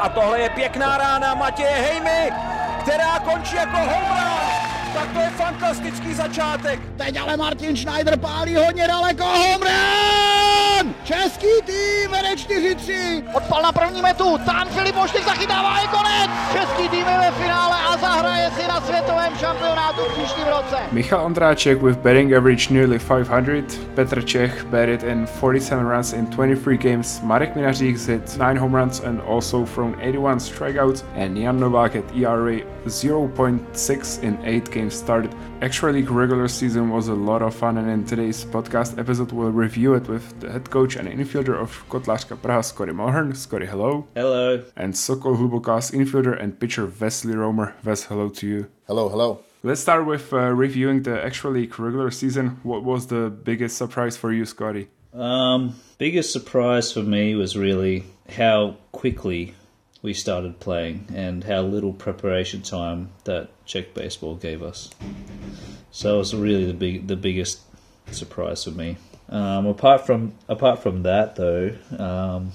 A tohle je pěkná rána Matěje Hejmy, která končí jako home Tak to je fantastický začátek. Teď ale Martin Schneider pálí hodně daleko. Home run! Český tým vede 4-3. Odpal na první metu. Tán Filip Moštik zachytává je konec. Český tým je ve finále a zahraje si na světovém šampionátu v příštím roce. Michal Ondráček with batting average nearly 500. Petr Čech batted in 47 runs in 23 games. Marek Minařík hit 9 home runs and also thrown 81 strikeouts. And Jan Novak at ERA 0.6 in 8 games started. Extra League regular season was a lot of fun and in today's podcast episode we'll review it with the head coach and infielder of Kotlářka Praha, Scotty Mulhern. Scotty, hello. Hello. And Sokol Hluboká's infielder and pitcher Wesley Romer. Wes, hello to you. Hello, hello. Let's start with uh, reviewing the Extra League regular season. What was the biggest surprise for you, Scotty? Um, biggest surprise for me was really how quickly we started playing and how little preparation time that Czech baseball gave us. So it was really the big the biggest surprise for me. Um, apart from apart from that though, um,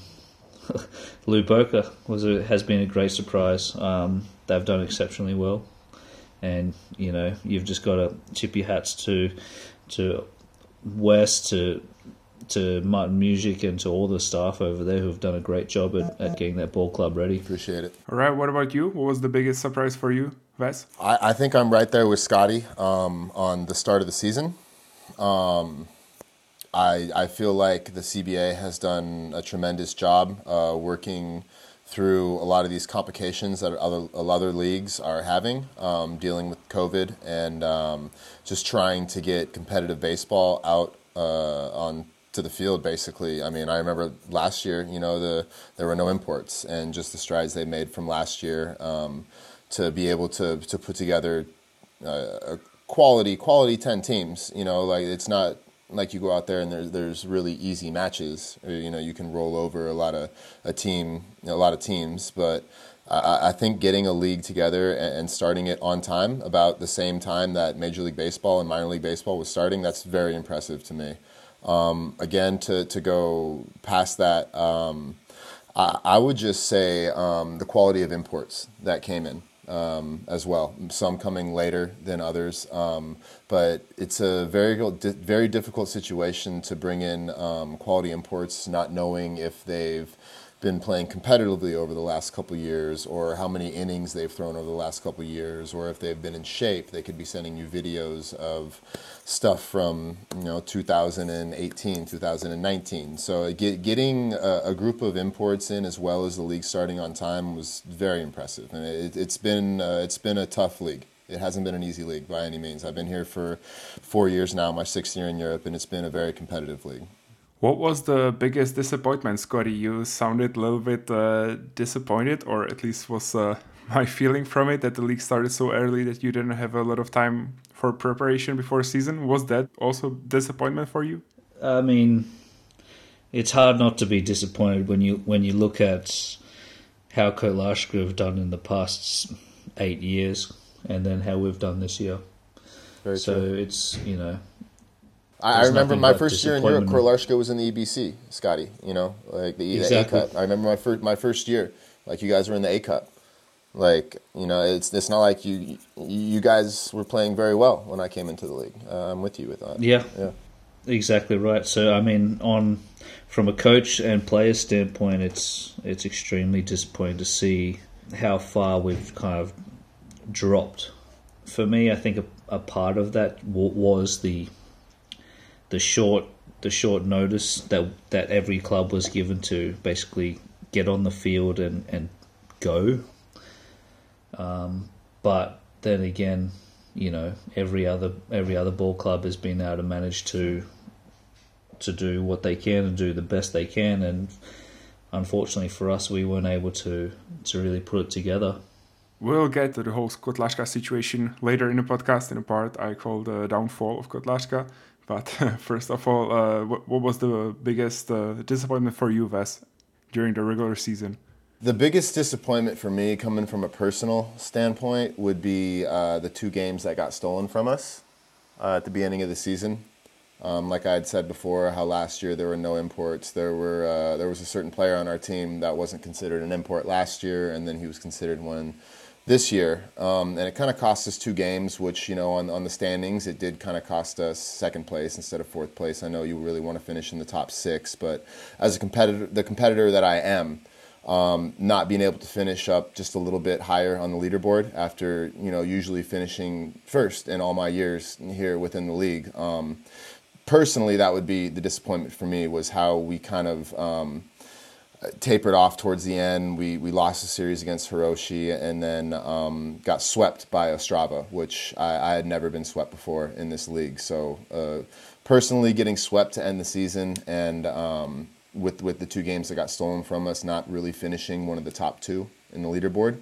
Hluboká was a, has been a great surprise. Um, they've done exceptionally well, and you know you've just got to tip your hats to to Wes to to Martin Music and to all the staff over there who have done a great job at, at getting that ball club ready. Appreciate it. All right, what about you? What was the biggest surprise for you, Wes? I, I think I'm right there with Scotty um, on the start of the season. Um, I, I feel like the CBA has done a tremendous job uh, working through a lot of these complications that other, other leagues are having, um, dealing with COVID and um, just trying to get competitive baseball out uh, on to the field basically. I mean, I remember last year, you know, the there were no imports and just the strides they made from last year um, to be able to to put together uh, a quality quality 10 teams, you know, like it's not like you go out there and there's there's really easy matches. You know, you can roll over a lot of a team, a lot of teams, but I, I think getting a league together and, and, starting it on time, about the same time that Major League Baseball and minor league baseball was starting, that's very impressive to me. Um, again, to, to go past that, um, I, I, would just say um, the quality of imports that came in um, as well. Some coming later than others, um, but it's a very very difficult situation to bring in um, quality imports, not knowing if they've been playing competitively over the last couple years, or how many innings they've thrown over the last couple years, or if they've been in shape. They could be sending you videos of stuff from you know 2018, 2019. So get, getting a, a, group of imports in as well as the league starting on time was very impressive, and it, has been uh, it's been a tough league. It hasn't been an easy league by any means. I've been here for four years now, my sixth year in Europe, and it's been a very competitive league. What was the biggest disappointment, Scotty? You sounded a little bit uh, disappointed, or at least was uh, my feeling from it that the league started so early that you didn't have a lot of time for preparation before season. Was that also disappointment for you? I mean, it's hard not to be disappointed when you when you look at how Kotlářka have done in the past eight years, and then how we've done this year. Very so true. it's you know I, I remember my first year in Europe, Kotlářka was in the EBC, Scotty. You know, like the, exactly. A Cup. I remember my first my first year, like you guys were in the A Cup. Like you know, it's it's not like you you guys were playing very well when I came into the league. Uh, I'm with you with that. Yeah, yeah, exactly right. So I mean, on from a coach and player standpoint, it's it's extremely disappointing to see how far we've kind of dropped. For me, I think a, a part of that w- was the the short the short notice that that every club was given to basically get on the field and and go. Um, but then again, you know, every other every other ball club has been able to manage to to do what they can and do the best they can, and unfortunately for us, we weren't able to to really put it together. We'll get to the whole Kotlářka situation later in the podcast in a part I call the downfall of Kotlářka. But first of all, uh, what, what, was the biggest uh, disappointment for you, Wes, during the regular season? The biggest disappointment for me, coming from a personal standpoint, would be uh, the two games that got stolen from us uh, at the beginning of the season. Um, like I had said before, how last year there were no imports. There were uh, there was a certain player on our team that wasn't considered an import last year, and then he was considered one this year. Um, and it kind of cost us two games, which you know on on the standings it did kind of cost us second place instead of fourth place. I know you really want to finish in the top six, but as a competitor, the competitor that I am. Um, not being able to finish up just a little bit higher on the leaderboard after you know usually finishing first in all my years here within the league. Um, personally, that would be the disappointment for me was how we kind of um, tapered off towards the end. We we lost the series against Hroši and then um, got swept by Ostrava, which I, I, had never been swept before in this league. So uh, personally, getting swept to end the season and um, with with the two games that got stolen from us, not really finishing one of the top two in the leaderboard.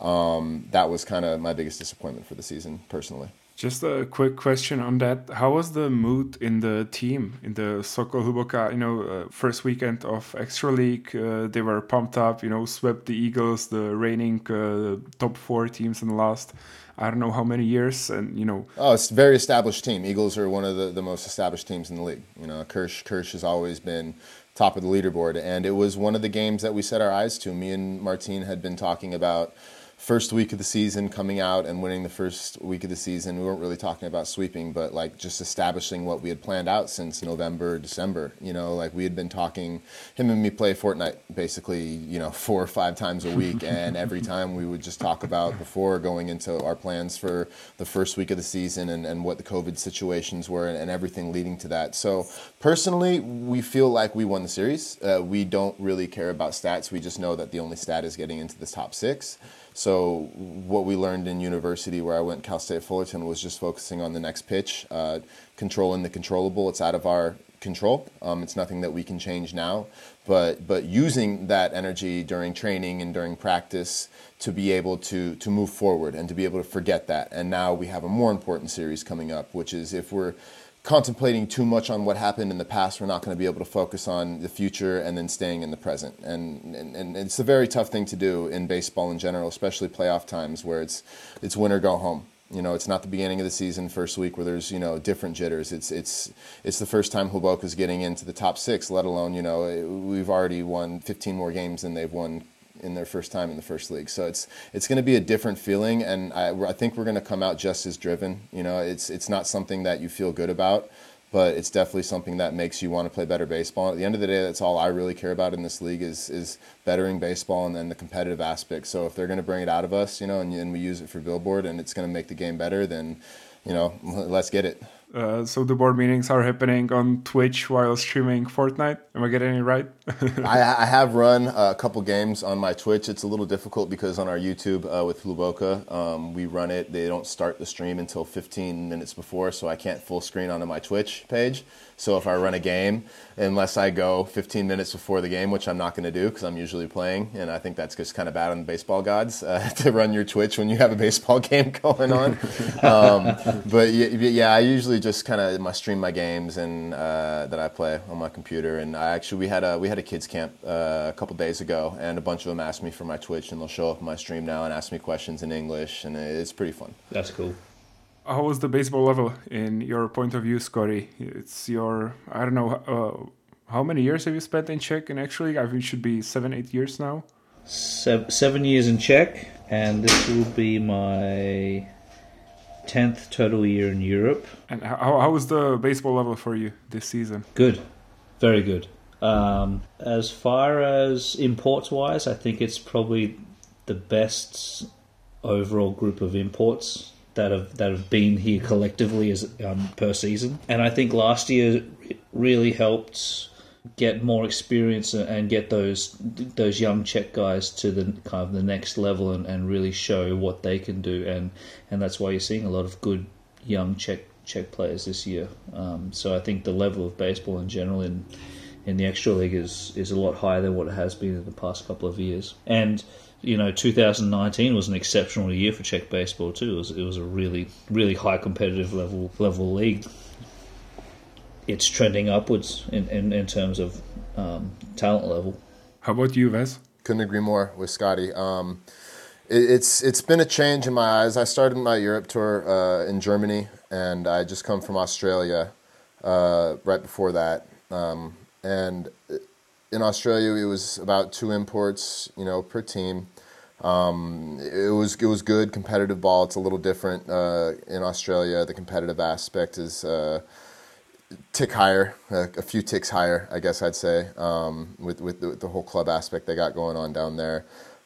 Um, that was kind of my biggest disappointment for the season, personally. Just a quick question on that. How was the mood in the team in the Sokol Hluboká? You know, uh, first weekend of Extra League, uh, they were pumped up. You know, swept the Eagles, the reigning uh, top four teams in the last. I don't know how many years, and you know. Oh, it's a very established team. Eagles are one of the, the most established teams in the league. You know, Kirsch Kirsch has always been top of the leaderboard, and it was one of the games that we set our eyes to. Me and Martine had been talking about first week of the season coming out and winning the first week of the season. We weren't really talking about sweeping, but like just establishing what we had planned out since November, December. You know, like we had been talking, him and me play Fortnite basically, you know, four or five times a week. and every time we would just talk about before going into our plans for the first week of the season and, and what the COVID situations were and, and everything leading to that. So personally, we feel like we won the series. Uh, we don't really care about stats. We just know that the only stat is getting into the top six. So what we learned in university, where I went Cal State Fullerton, was just focusing on the next pitch, uh, controlling the controllable. It's out of our control. Um, it's nothing that we can change now, but but using that energy during training and during practice to be able to to move forward and to be able to forget that. And now we have a more important series coming up, which is if we're contemplating too much on what happened in the past, we're not going to be able to focus on the future and then staying in the present. And, and, and it's a very tough thing to do in baseball in general, especially playoff times where it's, it's win or go home. You know, it's not the beginning of the season, first week where there's you know different jitters. It's it's it's the first time is getting into the top six. Let alone you know we've already won 15 more games than they've won in their first time in the first league. So it's it's going to be a different feeling, and I, I think we're going to come out just as driven. You know, it's it's not something that you feel good about, but it's definitely something that makes you want to play better baseball. At the end of the day, that's all I really care about in this league is is bettering baseball and then the competitive aspect. So if they're going to bring it out of us, you know, and, and we use it for billboard, and it's going to make the game better, then you know, let's get it. Uh, so the board meetings are happening on Twitch while streaming Fortnite. Am I getting it right? I, I, have run a couple games on my Twitch. It's a little difficult because on our YouTube uh, with Hluboká, um, we run it. They don't start the stream until 15 minutes before, so I can't full screen onto my Twitch page. So if I run a game, unless I go 15 minutes before the game, which I'm not going to do because I'm usually playing, and I think that's just kind of bad on the baseball gods uh, to run your Twitch when you have a baseball game going on. um, but yeah, I usually just kind of my stream my games and uh, that I play on my computer. And I actually we had a we had a kids camp uh, a couple days ago, and a bunch of them asked me for my Twitch, and they'll show up on my stream now and ask me questions in English, and it's pretty fun. That's cool how was the baseball level in your point of view, Scotty? It's your I don't know uh, how many years have you spent in Czech, and actually I think it should be seven, eight years now. Seven, seven years in Czech, and this will be my tenth total year in Europe. And how how was the baseball level for you this season? Good, very good. Um, as far as imports wise, I think it's probably the best overall group of imports that have that have been here collectively as um, per season. And I think last year really helped get more experience and get those those young Czech guys to the kind of the next level and, and really show what they can do. And and that's why you're seeing a lot of good young Czech Czech players this year. Um, so I think the level of baseball in general in in the extra league is is a lot higher than what it has been in the past couple of years. And you know, 2019 was an exceptional year for Czech baseball too. It was, it was a really, really high competitive level level league. It's trending upwards in, in, in terms of um, talent level. How about you, Wes? Couldn't agree more with Scotty. Um, it, it's it's been a change in my eyes. I started my Europe tour uh, in Germany, and I just come from Australia. uh, right before that. Um, and in Australia, it was about two imports, you know, per team. Um, it was it was good competitive ball. It's a little different uh, in Australia. The competitive aspect is uh, tick higher, a, a, few ticks higher, I guess I'd say, um, with with the, the, whole club aspect they got going on down there.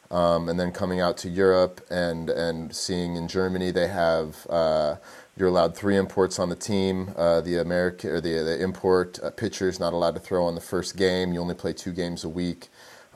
Um, and then coming out to Europe and and seeing in Germany they have uh, you're allowed three imports on the team. Uh, the American or the the import uh, pitcher is not allowed to throw on the first game. You only play two games a week,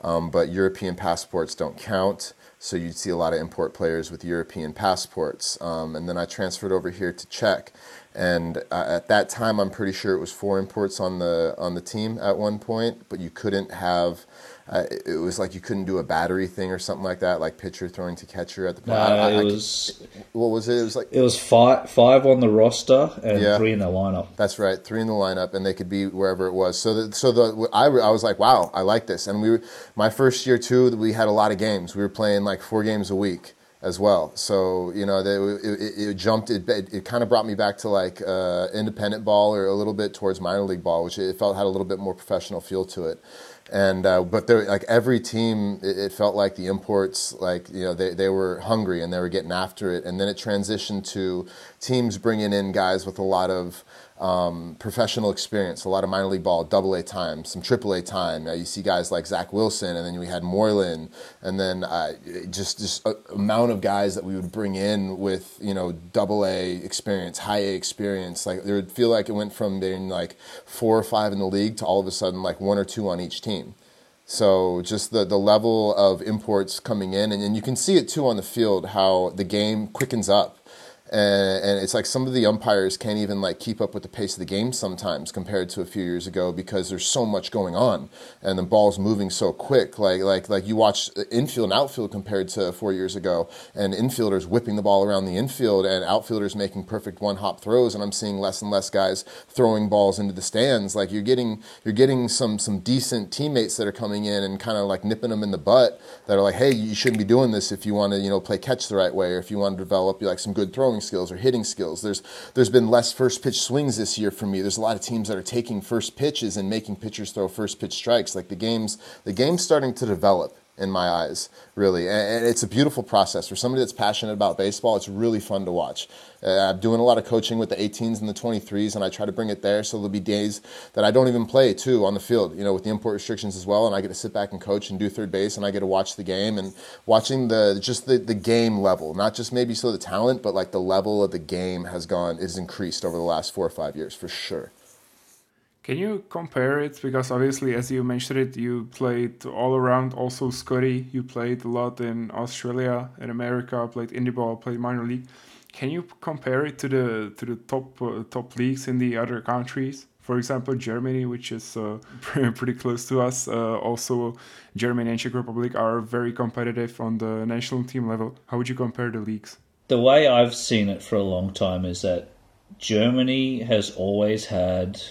um, but European passports don't count. So you'd see a lot of import players with European passports. Um, and then I transferred over here to Czech, and uh, at that time I'm pretty sure it was four imports on the on the team at one point, but you couldn't have uh, it was like you couldn't do a battery thing or something like that, like pitcher throwing to catcher at the. No, I, I, it was. what was it? It was like it was five five on the roster and yeah, three in the lineup. That's right, three in the lineup, and they could be wherever it was. So, the, so the I, I was like, wow, I like this. And we were my first year too. We had a lot of games. We were playing like four games a week as well. So you know, they, it, it, it, jumped. It, it, kind of brought me back to like uh, independent ball or a little bit towards minor league ball, which it felt had a little bit more professional feel to it and uh, but there, like every team, it, it, felt like the imports, like you know, they, they were hungry and they were getting after it, and then it transitioned to teams bringing in guys with a lot of um, professional experience, a lot of minor league ball, double A time, some triple A time. Uh, you see guys like Zach Wilson, and then we had Moylan, and then uh, just just a amount of guys that we would bring in with you know double A experience, high A experience. Like it would feel like it went from being like four or five in the league to all of a sudden like one or two on each team. So just the, the level of imports coming in, and, and you can see it too on the field how the game quickens up and, and, it's like some of the umpires can't even like keep up with the pace of the game sometimes compared to a few years ago because there's so much going on and the ball's moving so quick. Like like like you watch infield and outfield compared to four years ago and infielders whipping the ball around the infield and outfielders making perfect one hop throws and I'm seeing less and less guys throwing balls into the stands. Like you're getting you're getting some some decent teammates that are coming in and kind of like nipping them in the butt that are like hey you shouldn't be doing this if you want to you know play catch the right way or if you want to develop like some good throwing skills or hitting skills. There's there's been less first pitch swings this year for me. There's a lot of teams that are taking first pitches and making pitchers throw first pitch strikes. Like the game's the game's starting to develop in my eyes, really. And it's a beautiful process. For somebody that's passionate about baseball, it's really fun to watch. Uh, I'm doing a lot of coaching with the 18s and the 23s, and I try to bring it there. So there'll be days that I don't even play, too, on the field, you know, with the import restrictions as well. And I get to sit back and coach and do third base, and I get to watch the game and watching the just the, the game level, not just maybe so the talent, but like the level of the game has gone, is increased over the last four or five years for sure. Can you compare it? Because obviously, as you mentioned it, you played all around. Also, Scotty, you played a lot in Australia, in America, played indie ball, played minor league. Can you compare it to the to the top uh, top leagues in the other countries? For example, Germany, which is uh, pretty close to us. Uh, also, Germany and Czech Republic are very competitive on the national team level. How would you compare the leagues? The way I've seen it for a long time is that Germany has always had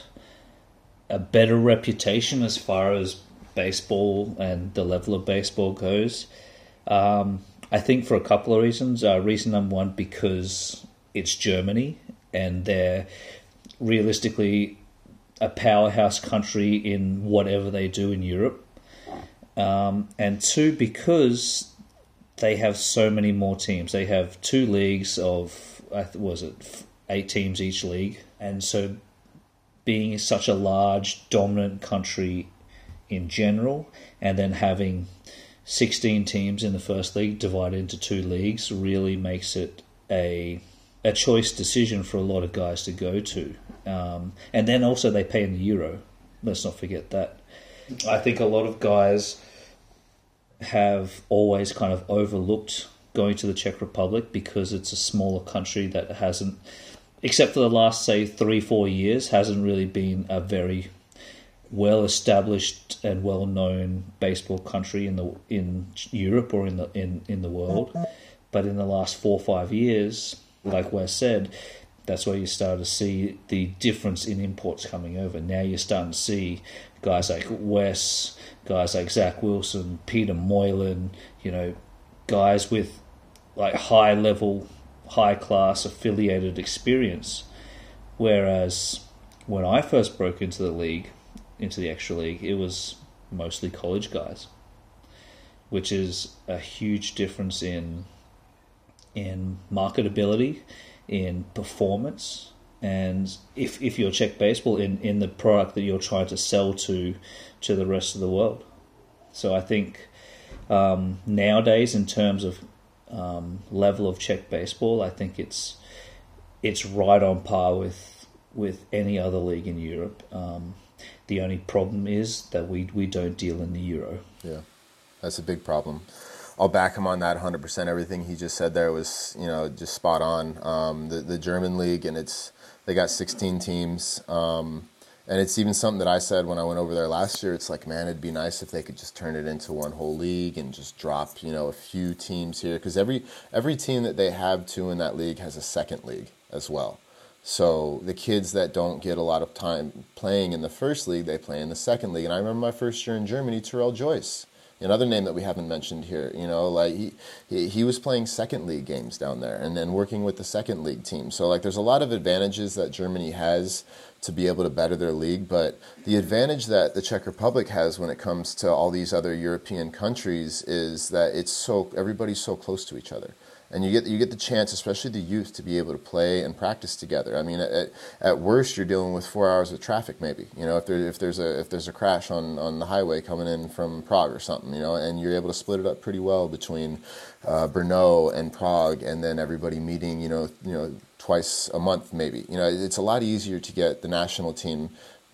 a better reputation as far as baseball and the level of baseball goes. Um, I think for a couple of reasons. Uh, reason number one, because it's Germany and they're realistically a powerhouse country in whatever they do in Europe. Um, and two, because they have so many more teams. They have two leagues of, was it eight teams each league, and so being such a large, dominant country in general, and then having 16 teams in the first league divided into two leagues really makes it a a choice decision for a lot of guys to go to. Um, and then also they pay in the euro. Let's not forget that. I think a lot of guys have always kind of overlooked going to the Czech Republic because it's a smaller country that hasn't except for the last say three four years, hasn't really been a very well established and well known baseball country in the in Europe or in the in, in the world. But in the last four or five years, like Wes said, that's where you start to see the difference in imports coming over. Now you're starting to see guys like Wes, guys like Zach Wilson, Peter Moylan, you know, guys with like high level high class affiliated experience. Whereas when I first broke into the league, into the extra league, it was mostly college guys, which is a huge difference in in marketability, in performance, and if if you're Czech baseball in, in the product that you're trying to sell to to the rest of the world. So I think um, nowadays, in terms of um, level of Czech baseball, I think it's it's right on par with with any other league in Europe. Um, the only problem is that we we don't deal in the euro. Yeah, that's a big problem. I'll back him on that 100%. Everything he just said there was, you know, just spot on. Um, the the German league and it's they got 16 teams. Um, and it's even something that I said when I went over there last year. It's like, man, it'd be nice if they could just turn it into one whole league and just drop, you know, a few teams here because every every team that they have too in that league has a second league as well. So the kids that don't get a lot of time playing in the first league, they play in the second league. And I remember my first year in Germany, Terrell Joyce another name that we haven't mentioned here. You know, like he, he, he was playing second league games down there and then working with the second league team. So like, there's a lot of advantages that Germany has to be able to better their league. But the advantage that the Czech Republic has when it comes to all these other European countries is that it's so everybody's so close to each other and you get you get the chance, especially the youth, to be able to play and practice together. I mean, at, at worst, you're dealing with four hours of traffic, maybe. You know, if there if there's a if there's a crash on on the highway coming in from Prague or something, you know, and you're able to split it up pretty well between uh, Brno and Prague, and then everybody meeting, you know, you know, twice a month, maybe. You know, it's a lot easier to get the national team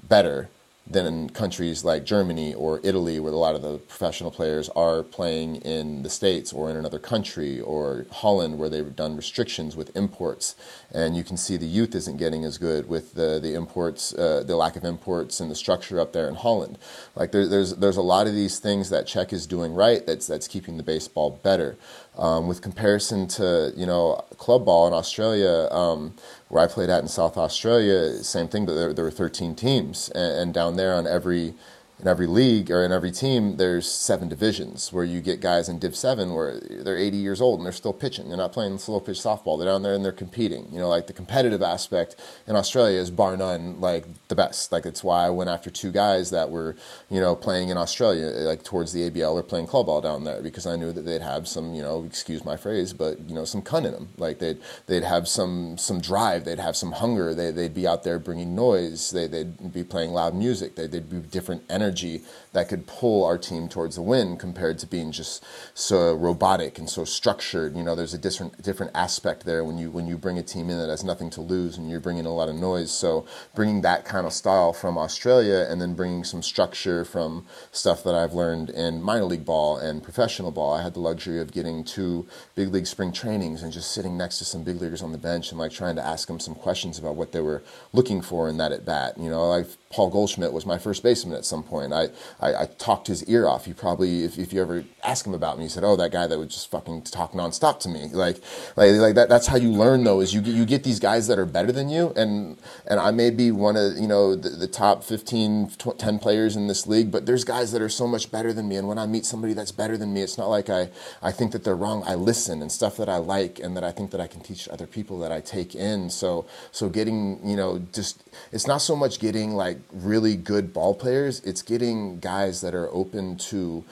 better than in countries like Germany or Italy, where a lot of the professional players are playing in the States or in another country, or Holland, where they've done restrictions with imports. And you can see the youth isn't getting as good with the, the imports, uh, the lack of imports and the structure up there in Holland. Like there, there's, there's a lot of these things that Czech is doing right that's, that's keeping the baseball better. Um, with comparison to, you know, club ball in Australia, um, where I played at in South Australia, same thing, but there, there were 13 teams. And, and down there on every in every league or in every team, there's seven divisions where you get guys in Div 7 where they're 80 years old and they're still pitching. They're not playing slow pitch softball. They're down there and they're competing. You know, like the competitive aspect in Australia is bar none like the best. Like it's why I went after two guys that were, you know, playing in Australia, like towards the ABL or playing club ball down there because I knew that they'd have some, you know, excuse my phrase, but you know, some cun in them. Like they'd they'd have some some drive. They'd have some hunger. They they'd be out there bringing noise. They they'd be playing loud music. They, they'd be different energy that could pull our team towards a win compared to being just so robotic and so structured. You know, there's a different different aspect there when you when you bring a team in that has nothing to lose and you're bringing a lot of noise. So bringing that kind of style from Australia and then bringing some structure from stuff that I've learned in minor league ball and professional ball. I had the luxury of getting two big league spring trainings and just sitting next to some big leaguers on the bench and like trying to ask them some questions about what they were looking for in that at bat. You know, like Paul Goldschmidt was my first baseman at some point. I, I, I, talked his ear off. You probably, if, if you ever ask him about me, he said, "Oh, that guy that would just fucking talk nonstop to me." Like, like, like that. That's how you learn, though. Is you get you get these guys that are better than you, and and I may be one of you know the, the top 15, 10 players in this league, but there's guys that are so much better than me. And when I meet somebody that's better than me, it's not like I I think that they're wrong. I listen and stuff that I like and that I think that I can teach other people that I take in. So so getting you know just it's not so much getting like really good ball players. It's getting guys that are open to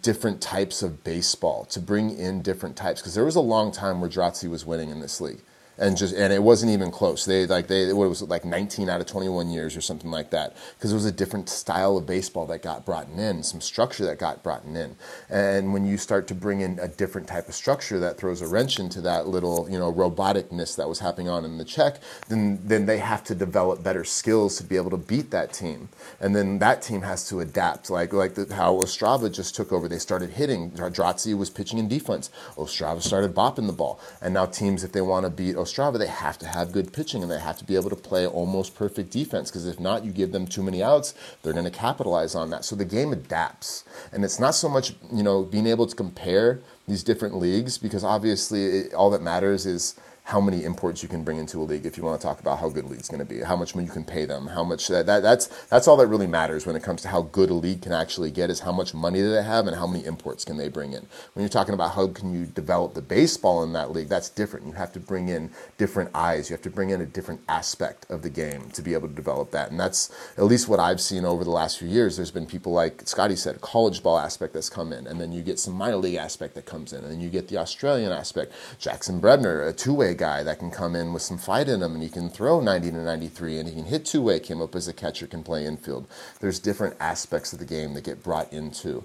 different types of baseball, to bring in different types. Because there was a long time where Draci was winning in this league and just and it wasn't even close. They like they what was it, like 19 out of 21 years or something like that because it was a different style of baseball that got brought in, some structure that got brought in. And when you start to bring in a different type of structure that throws a wrench into that little you know roboticness that was happening on in the Czech, then then they have to develop better skills to be able to beat that team. And then that team has to adapt, like like the, how Ostrava just took over. They started hitting. Draci was pitching in defense. Ostrava started bopping the ball, and now teams if they want to beat Ostrava, they have to have good pitching and they have to be able to play almost perfect defense because if not, you give them too many outs, they're going to capitalize on that. So the game adapts. And it's not so much, you know, being able to compare these different leagues because obviously it, all that matters is how many imports you can bring into a league if you want to talk about how good a league's going to be, how much money you can pay them, how much that, that that's that's all that really matters when it comes to how good a league can actually get is how much money do they have and how many imports can they bring in. When you're talking about how can you develop the baseball in that league, that's different. You have to bring in different eyes. You have to bring in a different aspect of the game to be able to develop that. And that's at least what I've seen over the last few years. There's been people like Scotty said, college ball aspect that's come in, and then you get some minor league aspect that comes in, and then you get the Australian aspect. Jackson Brebner, a two-way guy that can come in with some fight in him, and he can throw 90 to 93, and he can hit two-way. Came up as a catcher, can play infield. There's different aspects of the game that get brought into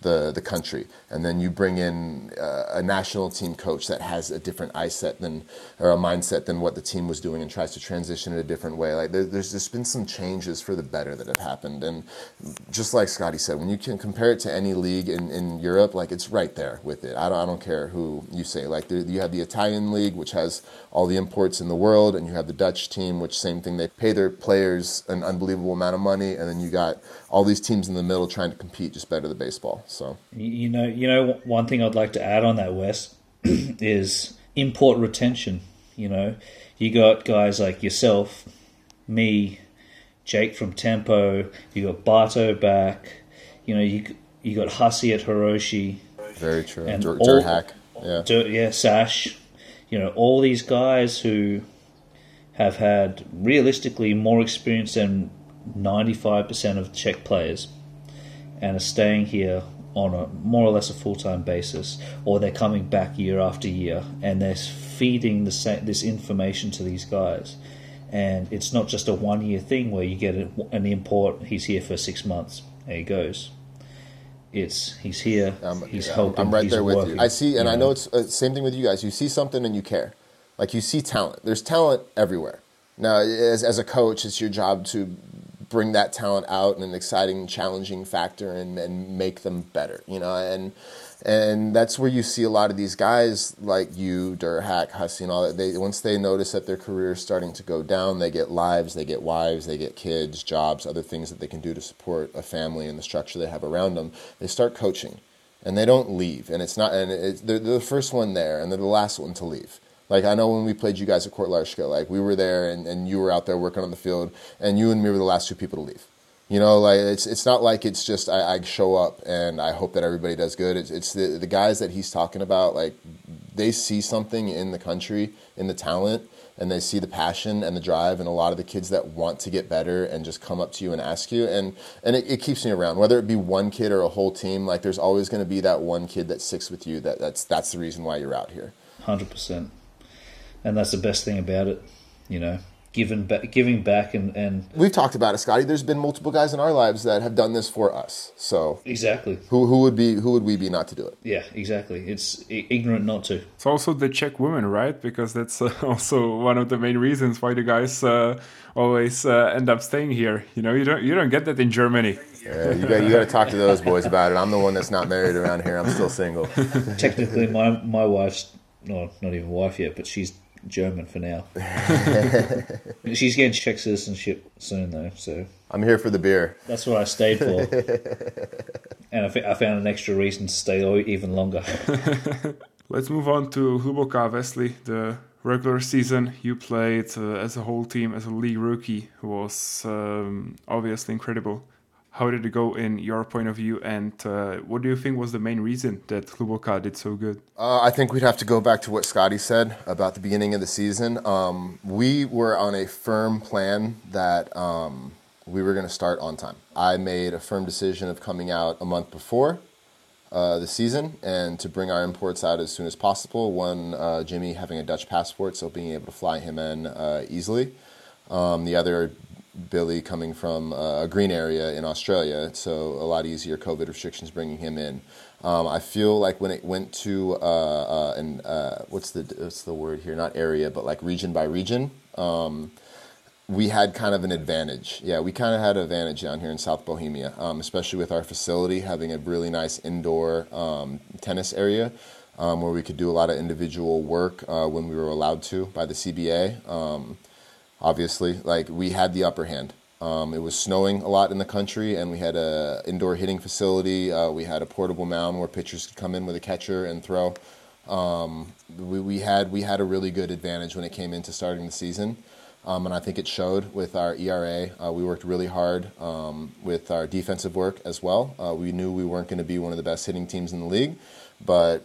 the the country, and then you bring in uh, a national team coach that has a different eye set than or a mindset than what the team was doing, and tries to transition in a different way. Like there, there's just been some changes for the better that have happened, and just like Scotty said, when you can compare it to any league in, in Europe, like it's right there with it. I don't I don't care who you say. Like there, you have the Italian league, which has all the imports in the world, and you have the Dutch team, which same thing. They pay their players an unbelievable amount of money, and then you got all these teams in the middle trying to compete just better the baseball. So you know, you know, one thing I'd like to add on that Wes is import retention. You know, you got guys like yourself, me, Jake from Tempo. You got Barto back. You know, you you got Hussey at Hroši. Very true. And Dur- all, Durhack. Yeah. Dur- yeah, Sash. You know, all these guys who have had realistically more experience than 95% of Czech players and are staying here on a more or less a full time basis, or they're coming back year after year and they're feeding the sa- this information to these guys. And it's not just a one year thing where you get an import, he's here for six months, there he goes. It's he's here, um, he's yeah, helping. I'm right there with working, you. I see, and you I know it's the uh, same thing with you guys. You see something and you care. Like you see talent. There's talent everywhere. Now, as, as a coach, it's your job to bring that talent out in an exciting, challenging factor and, and make them better, you know, and and that's where you see a lot of these guys like you, Durhack, Hussey, and all that. They once they notice that their career is starting to go down, they get lives, they get wives, they get kids, jobs, other things that they can do to support a family and the structure they have around them. They start coaching, and they don't leave. And it's not, and it's, they're, they're the first one there, and they're the last one to leave. Like I know when we played you guys at Kotlářka, like we were there and, and you were out there working on the field, and you and me were the last two people to leave. You know, like it's it's not like it's just I, I show up and I hope that everybody does good. It's it's the the guys that he's talking about. Like they see something in the country, in the talent, and they see the passion and the drive, and a lot of the kids that want to get better and just come up to you and ask you, and and it, it keeps me around. Whether it be one kid or a whole team, like there's always going to be that one kid that sticks with you. That that's that's the reason why you're out here. Hundred percent and that's the best thing about it. You know, giving back, giving back, and and we've talked about it, Scotty. There's been multiple guys in our lives that have done this for us. So exactly, who who would be who would we be not to do it? Yeah, exactly. It's ignorant not to. It's also the Czech women, right? Because that's uh, also one of the main reasons why the guys uh, always uh, end up staying here. You know, you don't you don't get that in Germany. Yeah, you got you got to talk to those boys about it. I'm the one that's not married around here. I'm still single. Technically, my my wife's no, not even wife yet, but she's German for now. She's getting Czech citizenship soon, though. So I'm here for the beer. That's what I stayed for, and I, I found an extra reason to stay even longer. Let's move on to Hluboká Wesley. The regular season you played uh, as a whole team as a league rookie was um, obviously incredible. How did it go in your point of view, and uh, what do you think was the main reason that Hluboká did so good? Uh, I think we'd have to go back to what Scotty said about the beginning of the season. Um, we were on a firm plan that um, we were going to start on time. I made a firm decision of coming out a month before uh, the season and to bring our imports out as soon as possible. One, uh, Jimmy having a Dutch passport, so being able to fly him in uh, easily. Um, the other Billy coming from uh, a green area in Australia, so a lot easier COVID restrictions bringing him in. Um, I feel like when it went to uh, uh, and uh, what's the what's the word here? Not area, but like region by region. Um, we had kind of an advantage. Yeah, we kind of had an advantage down here in South Bohemia, um, especially with our facility having a really nice indoor um, tennis area. Um, where we could do a lot of individual work uh, when we were allowed to by the CBA. Obviously. Like we had the upper hand. Um, it was snowing a lot in the country, and we had a indoor hitting facility. Uh, we had a portable mound where pitchers could come in with a catcher and throw. Um, we, we had we had a really good advantage when it came into starting the season. Um, and I think it showed with our ERA. Uh, we worked really hard um, with our defensive work as well. Uh, we knew we weren't going to be one of the best hitting teams in the league, but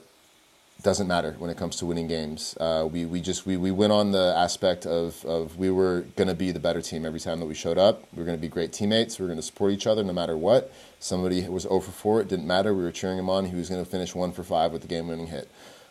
doesn't matter when it comes to winning games. Uh, we, we just we, we went on the aspect of, of we were going to be the better team every time that we showed up. We were going to be great teammates. We were going to support each other no matter what. Somebody was 0 for 4. It didn't matter. We were cheering him on. He was going to finish 1 for 5 with the game winning hit.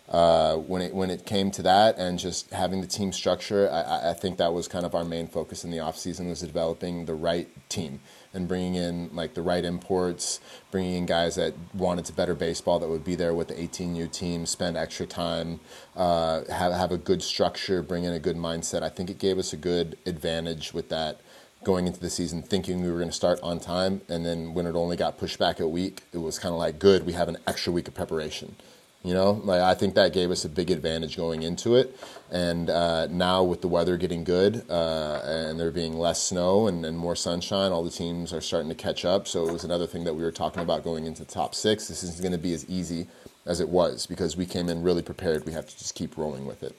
Uh, when it when it came to that and just having the team structure, I, I think that was kind of our main focus in the off season was developing the right team and bringing in like the right imports, bringing in guys that wanted to better baseball that would be there with the 18U team, spend extra time, uh, have have a good structure, bring in a good mindset. I think it gave us a good advantage with that going into the season thinking we were going to start on time and then when it only got pushed back a week it was kind of like good we have an extra week of preparation you know, like I think that gave us a big advantage going into it. And uh, now with the weather getting good uh, and there being less snow and, and, more sunshine, all the teams are starting to catch up. So it was another thing that we were talking about going into the top six. This isn't going to be as easy as it was because we came in really prepared. We have to just keep rolling with it.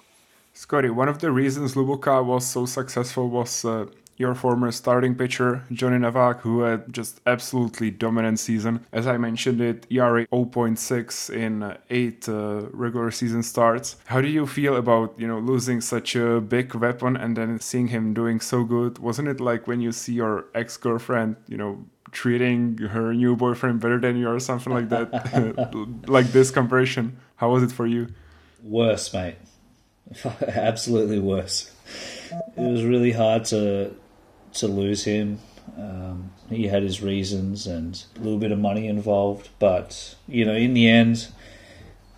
Scotty, one of the reasons Hluboká was so successful was uh, your former starting pitcher, Johnny Novak, who had just absolutely dominant season. As I mentioned it, ERA 0.6 in uh, eight uh, regular season starts. How do you feel about, you know, losing such a big weapon and then seeing him doing so good? Wasn't it like when you see your ex-girlfriend, you know, treating her new boyfriend better than you or something like that? like this comparison. How was it for you? Worse, mate. Absolutely worse. It was really hard to to lose him. Um, he had his reasons and a little bit of money involved, but you know, in the end,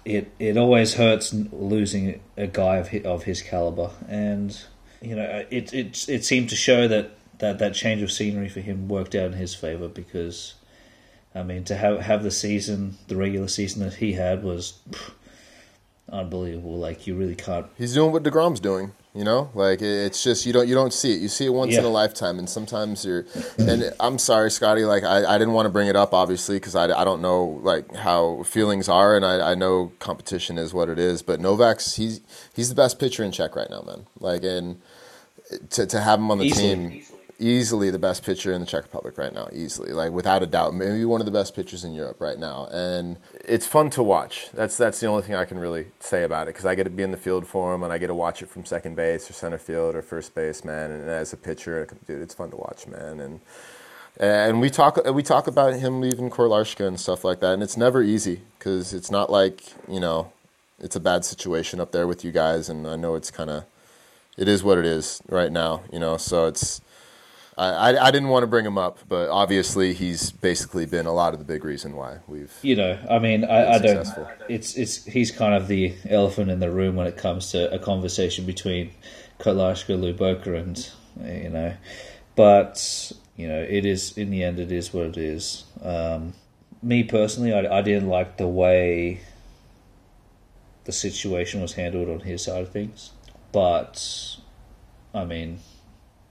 it it always hurts losing a guy of his, of his caliber, and you know, it it it seemed to show that that that change of scenery for him worked out in his favor because, I mean, to have have the season, the regular season that he had was. Unbelievable. Like you really can't. He's doing what deGrom's doing. You know, like it's just you don't you don't see it. You see it once yeah. in a lifetime, and sometimes you're. And I'm sorry, Scotty. Like I, I didn't want to bring it up, obviously, because I, I don't know like how feelings are, and I, I know competition is what it is. But Novak's he's he's the best pitcher in Czech right now, man. Like and to to have him on the Easily. team easily the best pitcher in the Czech Republic right now, easily, like without a doubt, maybe one of the best pitchers in Europe right now, and it's fun to watch. That's that's the only thing I can really say about it because I get to be in the field for him and I get to watch it from second base or center field or first base, man. And as a pitcher, dude, it's fun to watch, man. And and we talk we talk about him leaving Kotlářka and stuff like that, and it's never easy because it's not like you know it's a bad situation up there with you guys, and I know it's kind of it is what it is right now, you know. So it's I, I didn't want to bring him up, but obviously he's basically been a lot of the big reason why we've. You know, I mean, I, I don't. It's it's he's kind of the elephant in the room when it comes to a conversation between Kotlářka, Hluboká, and you know, but you know, it is in the end, it is what it is. Um, me personally, I, I didn't like the way the situation was handled on his side of things, but I mean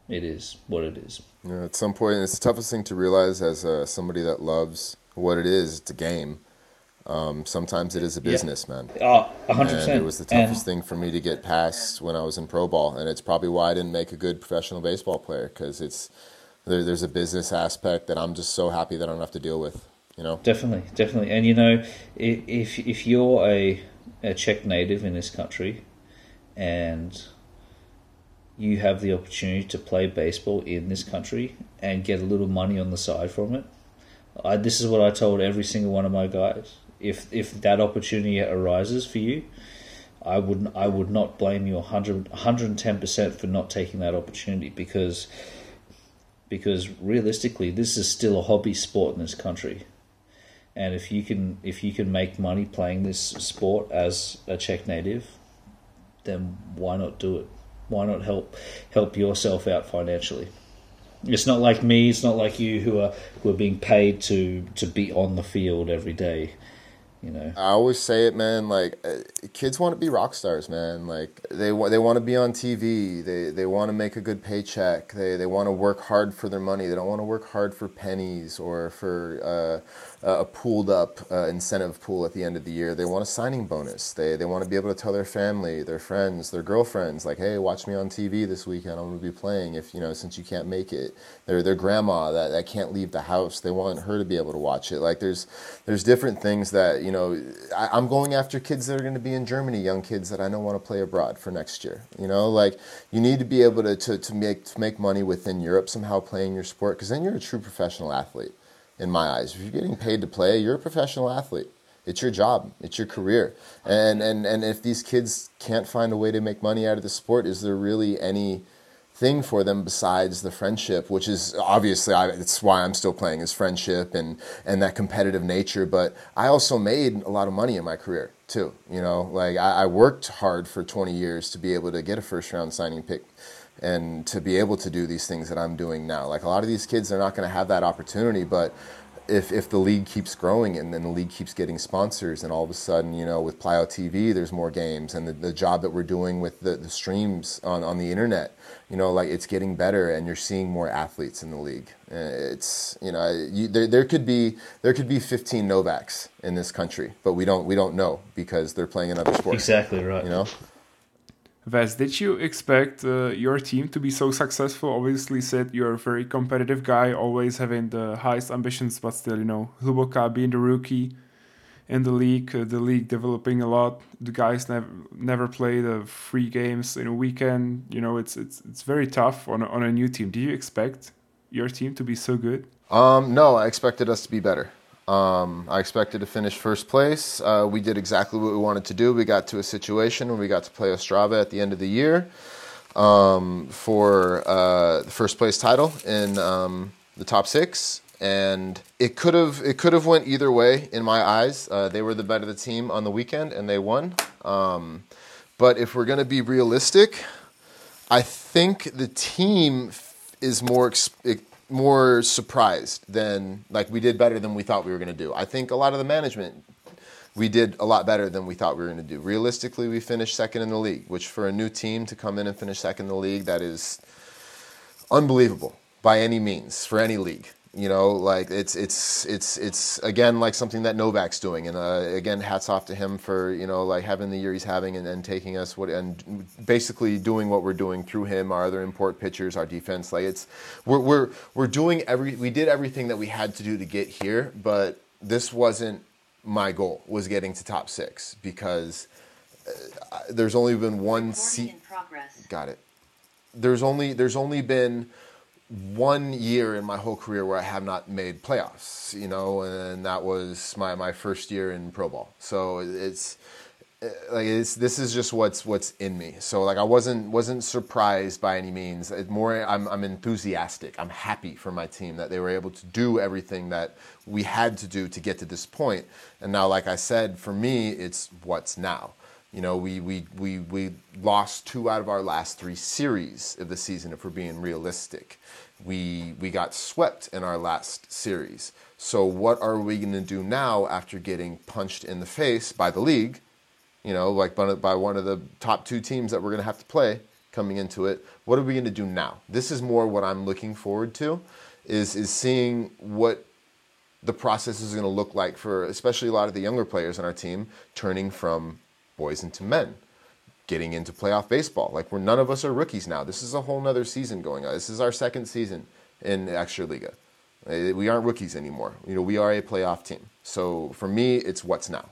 it is what it is. Yeah, at some point, it's the toughest thing to realize as uh, somebody that loves what it is. It's a game. Um, sometimes it is a business, yeah. man. Oh, 100%. And it was the toughest and... thing for me to get past when I was in pro ball, and it's probably why I didn't make a good professional baseball player because it's there, there's a business aspect that I'm just so happy that I don't have to deal with. You know, definitely, definitely, and you know, if if you're a a Czech native in this country, and you have the opportunity to play baseball in this country and get a little money on the side from it. I, this is what I told every single one of my guys. If if that opportunity arises for you, I would I would not blame you 100 110% for not taking that opportunity because because realistically this is still a hobby sport in this country. And if you can if you can make money playing this sport as a Czech native, then why not do it? Why not help help yourself out financially? It's not like me. It's not like you who are who are being paid to to be on the field every day. You know, I always say it, man. Like uh, kids want to be rock stars, man. Like they they want to be on TV. They they want to make a good paycheck. They they want to work hard for their money. They don't want to work hard for pennies or for uh, a pooled up uh, incentive pool at the end of the year. They want a signing bonus. They they want to be able to tell their family, their friends, their girlfriends, like, hey, watch me on TV this weekend. I'm gonna be playing. If you know, since you can't make it, their their grandma that, that can't leave the house. They want her to be able to watch it. Like there's there's different things that you know. I, I'm going after kids that are going to be in Germany, young kids that I know want to play abroad for next year. You know, like you need to be able to to, to make to make money within Europe somehow playing your sport because then you're a true professional athlete. In my eyes, if you're getting paid to play, you're a professional athlete. It's your job. It's your career. And and and if these kids can't find a way to make money out of the sport, is there really any thing for them besides the friendship, which is obviously I, it's why I'm still playing is friendship and and that competitive nature. But I also made a lot of money in my career too. You know, like I, I worked hard for 20 years to be able to get a first round signing pick and to be able to do these things that I'm doing now. Like a lot of these kids, they're not going to have that opportunity, but if if the league keeps growing and then the league keeps getting sponsors and all of a sudden you know with Plyo TV there's more games and the, the job that we're doing with the, the streams on, on the internet you know like it's getting better and you're seeing more athletes in the league Uh, it's you know you, there there could be there could be 15 Novaks in this country but we don't we don't know because they're playing another sport exactly right. you know Vaz, did you expect uh, your team to be so successful? Obviously, said you're a very competitive guy, always having the highest ambitions, but still, you know, Hluboká being the rookie in the league, uh, the league developing a lot. The guys never never play the three games in a weekend. You know, it's it's it's very tough on a, on a new team. Do you expect your team to be so good? Um, no, I expected us to be better. Um, I expected to finish first place. Uh, we did exactly what we wanted to do. We got to a situation where we got to play Ostrava at the end of the year um, for uh, the first place title in um, the top six, and it could have it could have went either way in my eyes. Uh, they were the better the team on the weekend, and they won. Um, but if we're going to be realistic, I think the team is more more surprised than like we did better than we thought we were going to do. I think a lot of the management we did a lot better than we thought we were going to do. Realistically, we finished second in the league, which for a new team to come in and finish second in the league, that is unbelievable by any means for any league. You know, like it's it's it's it's again like something that Novak's doing, and uh, again, hats off to him for you know like having the year he's having and, and taking us what and basically doing what we're doing through him, our other import pitchers, our defense. Like it's we're we're we're doing every we did everything that we had to do to get here, but this wasn't my goal was getting to top six because uh, there's only been one seat. Got it. There's only there's only been one year in my whole career where I have not made playoffs, you know, and that was my, my first year in pro ball. So it's like it's this is just what's what's in me. So like I wasn't wasn't surprised by any means. It more I'm I'm enthusiastic. I'm happy for my team that they were able to do everything that we had to do to get to this point. And now like I said, for me it's what's now. You know, we, we, we, we lost two out of our last three series of the season, if we're being realistic. We, we got swept in our last series. So, what are we going to do now after getting punched in the face by the league? You know, like by, one of the top two teams that we're going to have to play coming into it. What are we going to do now? This is more what I'm looking forward to, is, is seeing what the process is going to look like for especially a lot of the younger players on our team turning from boys into men getting into playoff baseball like we're none of us are rookies now this is a whole nother season going on this is our second season in extraliga Uh, we aren't rookies anymore you know we are a playoff team so for me it's what's now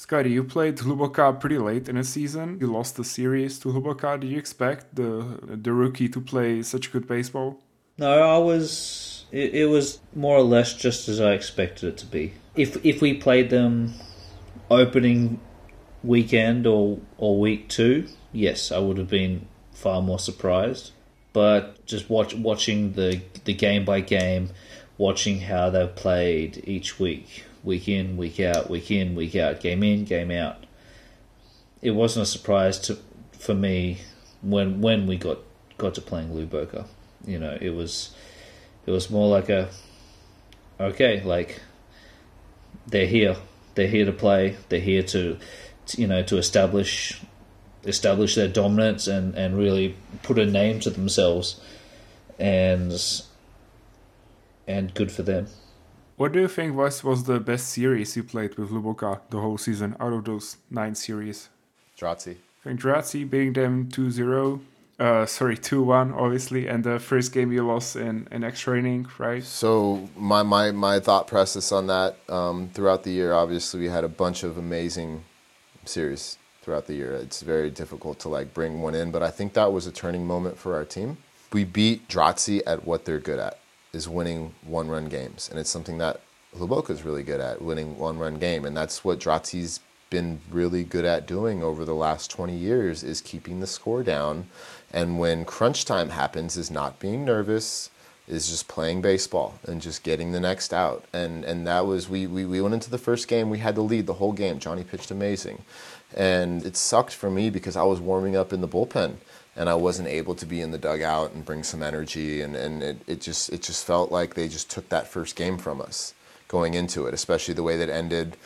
Scotty, you played Hluboká pretty late in a season. You lost the series to Hluboká. Did you expect the the rookie to play such good baseball? No, I was. It, it was more or less just as I expected it to be. If if we played them opening weekend or or week two, yes, I would have been far more surprised. But just watch watching the the game by game, watching how they've played each week, week in, week out, week in, week out, game in, game out. It wasn't a surprise to for me when when we got got to playing Hluboká. You know, it was it was more like a okay, like they're here, they're here to play. They're here to you know to establish establish their dominance and, and really put a name to themselves and and good for them. What do you think was was the best series you played with Hluboká the whole season out of those nine series? Draci. I think Draci beating them 2-0, uh, sorry 2-1 obviously, and the first game you lost in, in extra inning, right? So my, my, my thought process on that um, throughout the year, obviously we had a bunch of amazing series throughout the year. It's very difficult to like bring one in, but I think that was a turning moment for our team. We beat Draci at what they're good at, is winning one-run games, and it's something that Hluboká is really good at, winning one-run game, and that's what Draci's been really good at doing over the last 20 years is keeping the score down and when crunch time happens is not being nervous is just playing baseball and just getting the next out. And and that was we, we we went into the first game we had the lead the whole game. Johnny pitched amazing. And it sucked for me because i was warming up in the bullpen and I wasn't able to be in the dugout and bring some energy. And, and it, it just it just felt like they just took that first game from us going into it, especially the way that ended.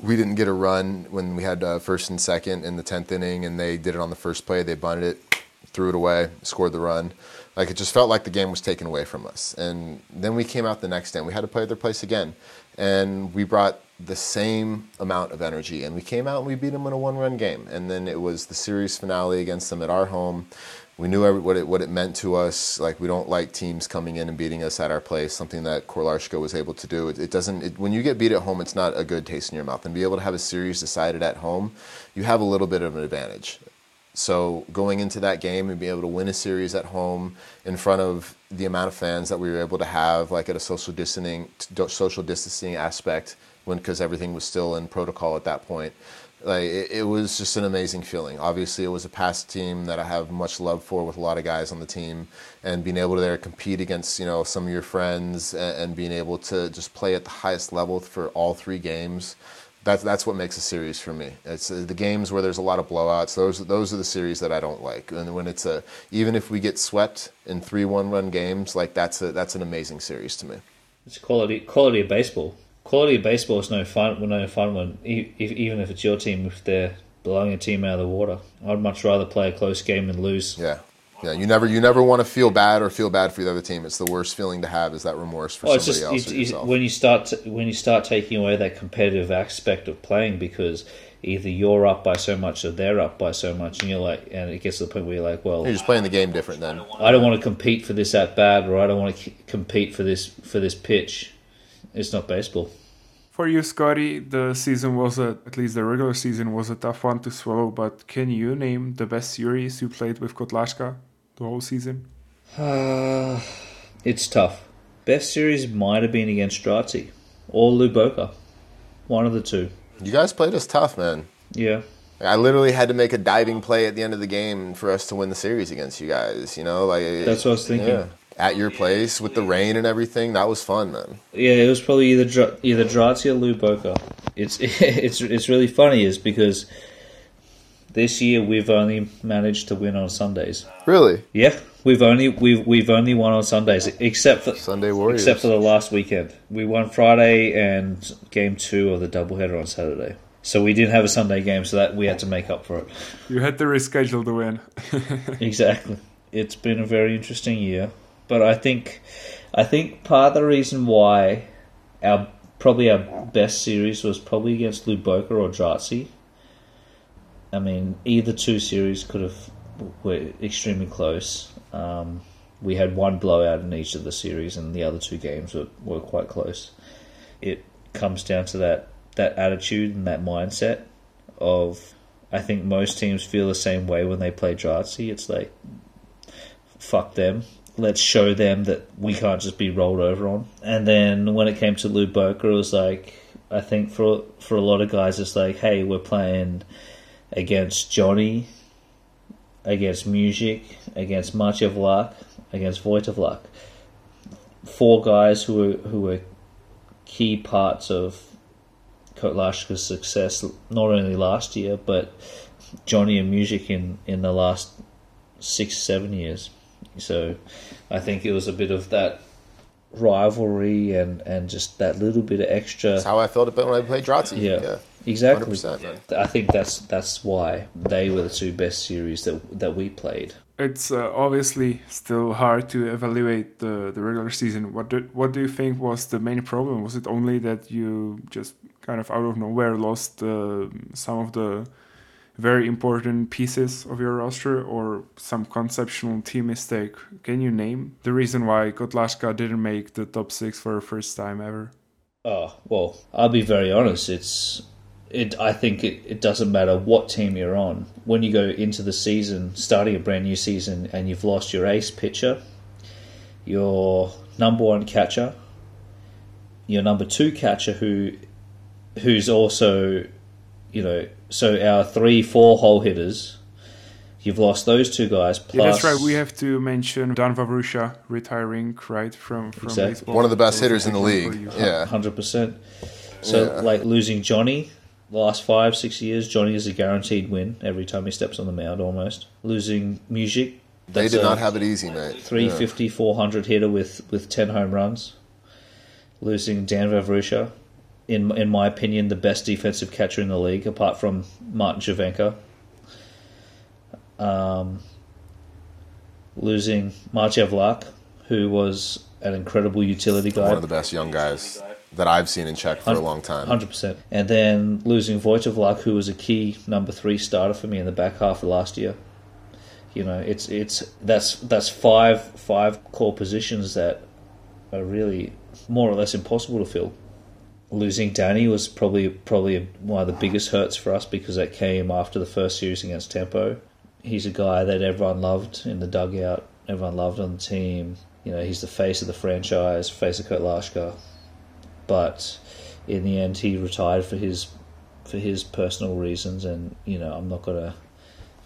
We didn't get a run when we had uh, first and second in the tenth inning, and they did it on the first play. They bunted it, threw it away, scored the run. Like it just felt like the game was taken away from us. And then we came out the next day. and We had to play their place again, and we brought the same amount of energy. And we came out and we beat them in a one-run game. And then it was the series finale against them at our home we knew every, what it what it meant to us. Like we don't like teams coming in and beating us at our place. Something that Kotlářka was able to do. It, it doesn't. It, when you get beat at home, it's not a good taste in your mouth. And be able to have a series decided at home, you have a little bit of an advantage. So going into that game and being able to win a series at home in front of the amount of fans that we were able to have, like at a social distancing social distancing aspect, when because everything was still in protocol at that point like it, it, was just an amazing feeling. Obviously, it was a past team that I have much love for with a lot of guys on the team, and being able to there compete against you know some of your friends and, and being able to just play at the highest level for all three games. That's that's what makes a series for me. It's uh, the games where there's a lot of blowouts. Those those are the series that I don't like. And when it's a even if we get swept in three one run games, like that's a that's an amazing series to me. It's quality quality of baseball quality of baseball is no fun. No fun when if, even if it's your team if they're blowing a team out of the water. I'd much rather play a close game than lose. Yeah. Yeah, you never you never want to feel bad or feel bad for the other team. It's the worst feeling to have is that remorse for somebody just, else. It's, it's, when you start to, when you start taking away that competitive aspect of playing because either you're up by so much or they're up by so much, and you're like, and it gets to the point where you're like, well, you're just playing the game different then. I don't want to compete for this at bat, or I don't want to compete for this for this pitch. It's not baseball. For you, Scotty, the season was a, at least the regular season was a tough one to swallow. But can you name the best series you played with Kotlářka the whole season? Uh, it's tough. Best series might have been against Draci or Hluboká, one of the two. You guys played us tough, man. Yeah. I literally had to make a diving play at the end of the game for us to win the series against you guys. You know, like that's what I was thinking. Yeah at your place with the rain and everything. That was fun, man. Yeah, it was probably either either Draci or Hluboká. It's it's it's really funny is because this year we've only managed to win on Sundays. Really? Yeah, we've only we've we've only won on Sundays except for Sunday Warriors. Except for the last weekend, we won Friday and game two of the doubleheader on Saturday. So we didn't have a Sunday game, so that we had to make up for it. You had to reschedule the win. exactly. It's been a very interesting year. But I think, I think part of the reason why our probably our best series was probably against Hluboká or Draci. I mean, either two series could have were extremely close. Um, we had one blowout in each of the series, and the other two games were, were quite close. It comes down to that that attitude and that mindset of I think most teams feel the same way when they play Draci. It's like fuck them let's show them that we can't just be rolled over on. And then when it came to Hluboká, it was like I think for for a lot of guys, it's like, hey, we're playing against Johnny, against Music, against Vlach, against Vlach. Four guys who were who were key parts of Kotlářka's success, not only last year, but Johnny and Music in, in the last six, seven years. So I think it was a bit of that rivalry and, and just that little bit of extra. That's how I felt about when I played Draci. Yeah, yeah. Exactly. 100%, man. I think that's that's why they were the two best series that that we played. It's uh, obviously still hard to evaluate the, the regular season. What do, what do you think was the main problem? Was it only that you just kind of out of nowhere lost uh, some of the very important pieces of your roster or some conceptual team mistake? Can you name the reason why Kotlářka didn't make the top six for the first time ever? Oh well, I'll be very honest. It's it. I think it, it doesn't matter what team you're on. When you go into the season, starting a brand new season, and you've lost your ace pitcher, your number one catcher, your number two catcher, who who's also, you know, so our three four hole hitters. You've lost those two guys. Plus, Yeah, that's right. We have to mention Dan Vavrusha retiring, right, from, from Exactly. baseball. One of the best hitters in the a big one league. Yeah. hundred percent. So Yeah. like losing Johnny the last five six years, Johnny is a guaranteed win every time he steps on the mound. Almost losing music. They did not have it easy, mate. 350, 400 hitter with with ten home runs. Losing Dan Vavrusha, in in my opinion, the best defensive catcher in the league, apart from Martin Červenka. Um, losing Marchev Vlach, who was an incredible utility guy. One of the best young guys that I've seen in Czech for a long time. Hundred percent. And then losing Wojciech who was a key number three starter for me in the back half of last year. You know, it's it's that's that's five five core positions that are really more or less impossible to fill. Losing Danny was probably probably one of the biggest hurts for us because that came after the first series against Tempo. He's a guy that everyone loved in the dugout, everyone loved on the team. You know, he's the face of the franchise, face of Kotlářka but in the end he retired for his for his personal reasons and you know I'm not gonna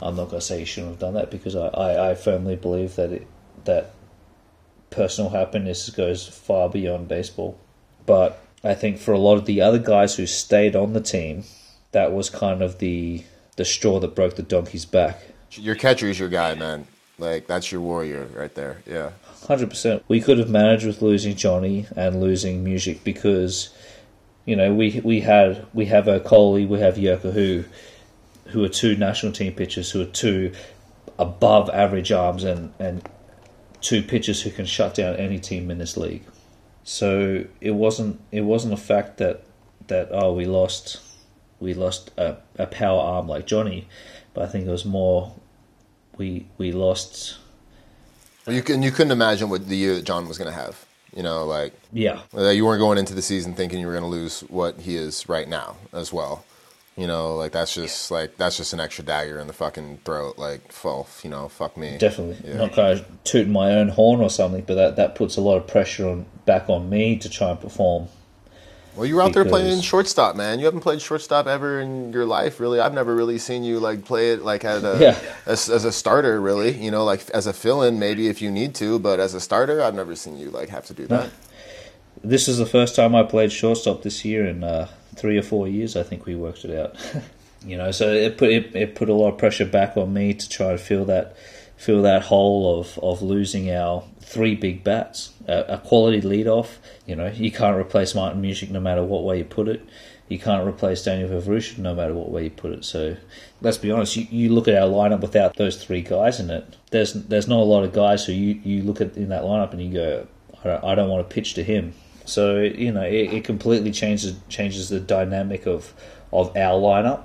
I'm not gonna say he shouldn't have done that because I, I, I firmly believe that it that personal happiness goes far beyond baseball but I think for a lot of the other guys who stayed on the team that was kind of the the straw that broke the donkey's back Your catcher is your guy, man. Like that's your warrior right there. Yeah. Hundred percent. We could have managed with losing Johnny and losing music because, you know, we we had we have Okoli, we have Yerka who, who are two national team pitchers who are two above average arms and and two pitchers who can shut down any team in this league. So it wasn't it wasn't a fact that that oh we lost we lost a, a power arm like Johnny, but I think it was more we we lost you can you couldn't imagine what the year that John was going to have. You know, like yeah you weren't going into the season thinking you were going to lose what he is right now as well. You know, like that's just like that's just an extra dagger in the fucking throat. Like, full, you know, fuck me. Definitely. Yeah. Not kind of tooting my own horn or something, but that, that puts a lot of pressure on back on me to try and perform. Well, you were out there playing shortstop, man. You haven't played shortstop ever in your life, really. I've never really seen you like play it like as a Yeah. as, as a starter, really. You know, like as a fill-in, maybe if you need to, but as a starter, I've never seen you like have to do that. This is the first time I played shortstop this year in uh, three or four years. I think we worked it out. you know, so it put it, it put a lot of pressure back on me to try and fill that fill that hole of, of losing our three big bats, a, a quality leadoff. You know, you can't replace Martin Music no matter what way you put it. You can't replace Daniel Vavrushin no matter what way you put it. So let's be honest. You, you look at our lineup without those three guys in it. There's there's not a lot of guys who you, you look at in that lineup and you go, I don't, I don't want to pitch to him. So you know it, it completely changes changes the dynamic of of our lineup,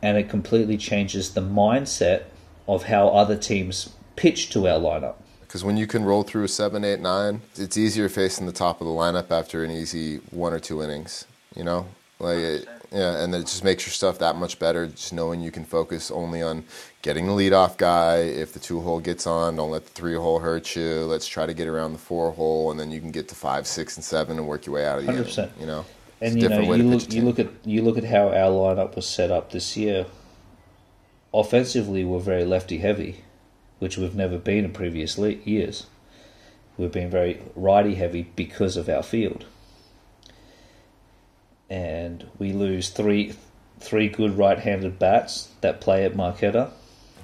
and it completely changes the mindset of how other teams pitch to our lineup. Because when you can roll through a seven, eight, nine, it's easier facing the top of the lineup after an easy one or two innings. You know, like it, yeah, and it just makes your stuff that much better. Just knowing you can focus only on getting the leadoff guy. If the two hole gets on, don't let the three hole hurt you. Let's try to get around the four hole, and then you can get to five, six, and seven, and work your way out of the 100%. You know, It's And a you know, way you look, you look at you look at how our lineup was set up this year. Offensively, we're very lefty heavy, which we've never been in previous le- years. We've been very righty heavy because of our field, and we lose three three good right-handed bats that play at Marquetta.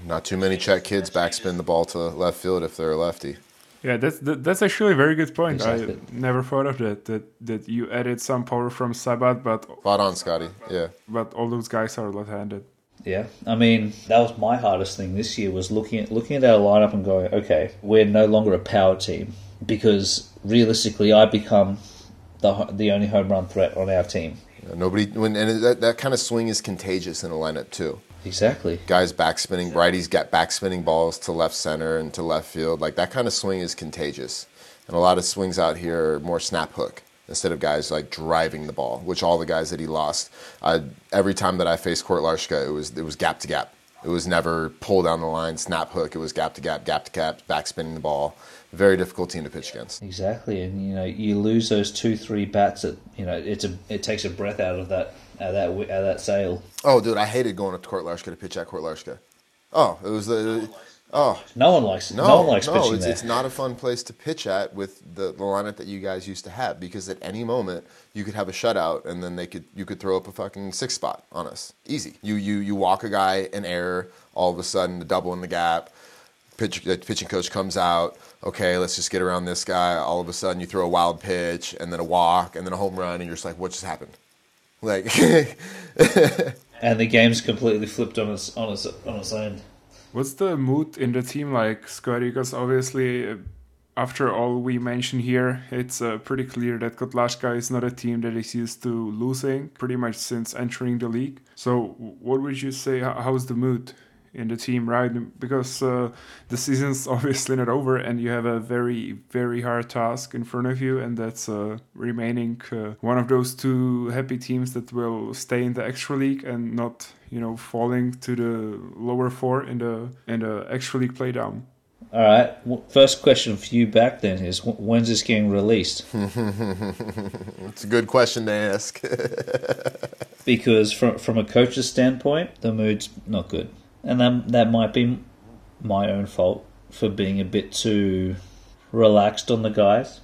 Not too many Czech kids backspin the ball to left field if they're a lefty. Yeah, that's that's actually a very good point. Exactly. I never thought of that. That that you added some power from Sabat, but Spot on, Scotty. Yeah. but all those guys are left-handed. Yeah, I mean that was my hardest thing this year was looking at looking at our lineup and going, okay, we're no longer a power team because realistically, I become the the only home run threat on our team. Nobody when and that, that kind of swing is contagious in a lineup too. Exactly. Guys backspinning, righties got backspinning balls to left center and to left field. Like that kind of swing is contagious. And a lot of swings out here are more snap hook instead of guys like driving the ball, which all the guys that he lost, I, every time that I faced Kotlářka, it was it was gap to gap. It was never pull down the line, snap hook. It was gap to gap, gap to gap, backspinning the ball. Very difficult team to pitch against. Exactly, and you know you lose those two three bats. That you know it's a it takes a breath out of that out of that out of that sail. Oh, dude, I hated going up to Kotlářka to pitch at Court Larshka. Oh, it was the oh No one likes no, no, one likes no, pitching it's, there. it's not a fun place to pitch at with the, the lineup that you guys used to have because at any moment you could have a shutout and then they could you could throw up a fucking six spot on us easy. You you you walk a guy in error, all of a sudden the double in the gap. Pitch, the pitching coach comes out. Okay, let's just get around this guy. All of a sudden, you throw a wild pitch and then a walk and then a home run, and you're just like, "What just happened?" Like, and the game's completely flipped on its on its on its own. What's the mood in the team like, Scotty? Because obviously, uh, after all we mentioned here, it's uh, pretty clear that Kotlářka is not a team that is used to losing pretty much since entering the league. So, what would you say? How's the mood in the team, right? Because uh, the season's obviously not over, and you have a very, very hard task in front of you, and that's uh, remaining uh, one of those two happy teams that will stay in the extra league and not, you know, falling to the lower four in the in the extra league play down. All right. w- First question for you back then is when's this getting released? it's a good question to ask. because from from a coach's standpoint, the mood's not good, and that that might be my own fault for being a bit too relaxed on the guys.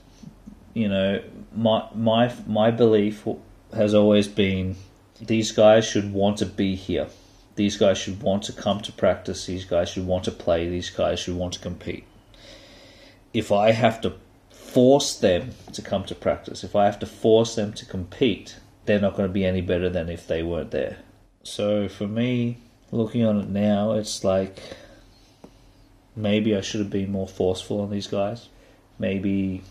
You know, my my my belief has always been these guys should want to be here. These guys should want to come to practice. These guys should want to play. These guys should want to compete. If I have to force them to come to practice, if I have to force them to compete, they're not going to be any better than if they weren't there. So for me, looking on it now, it's like maybe I should have been more forceful on these guys. Maybe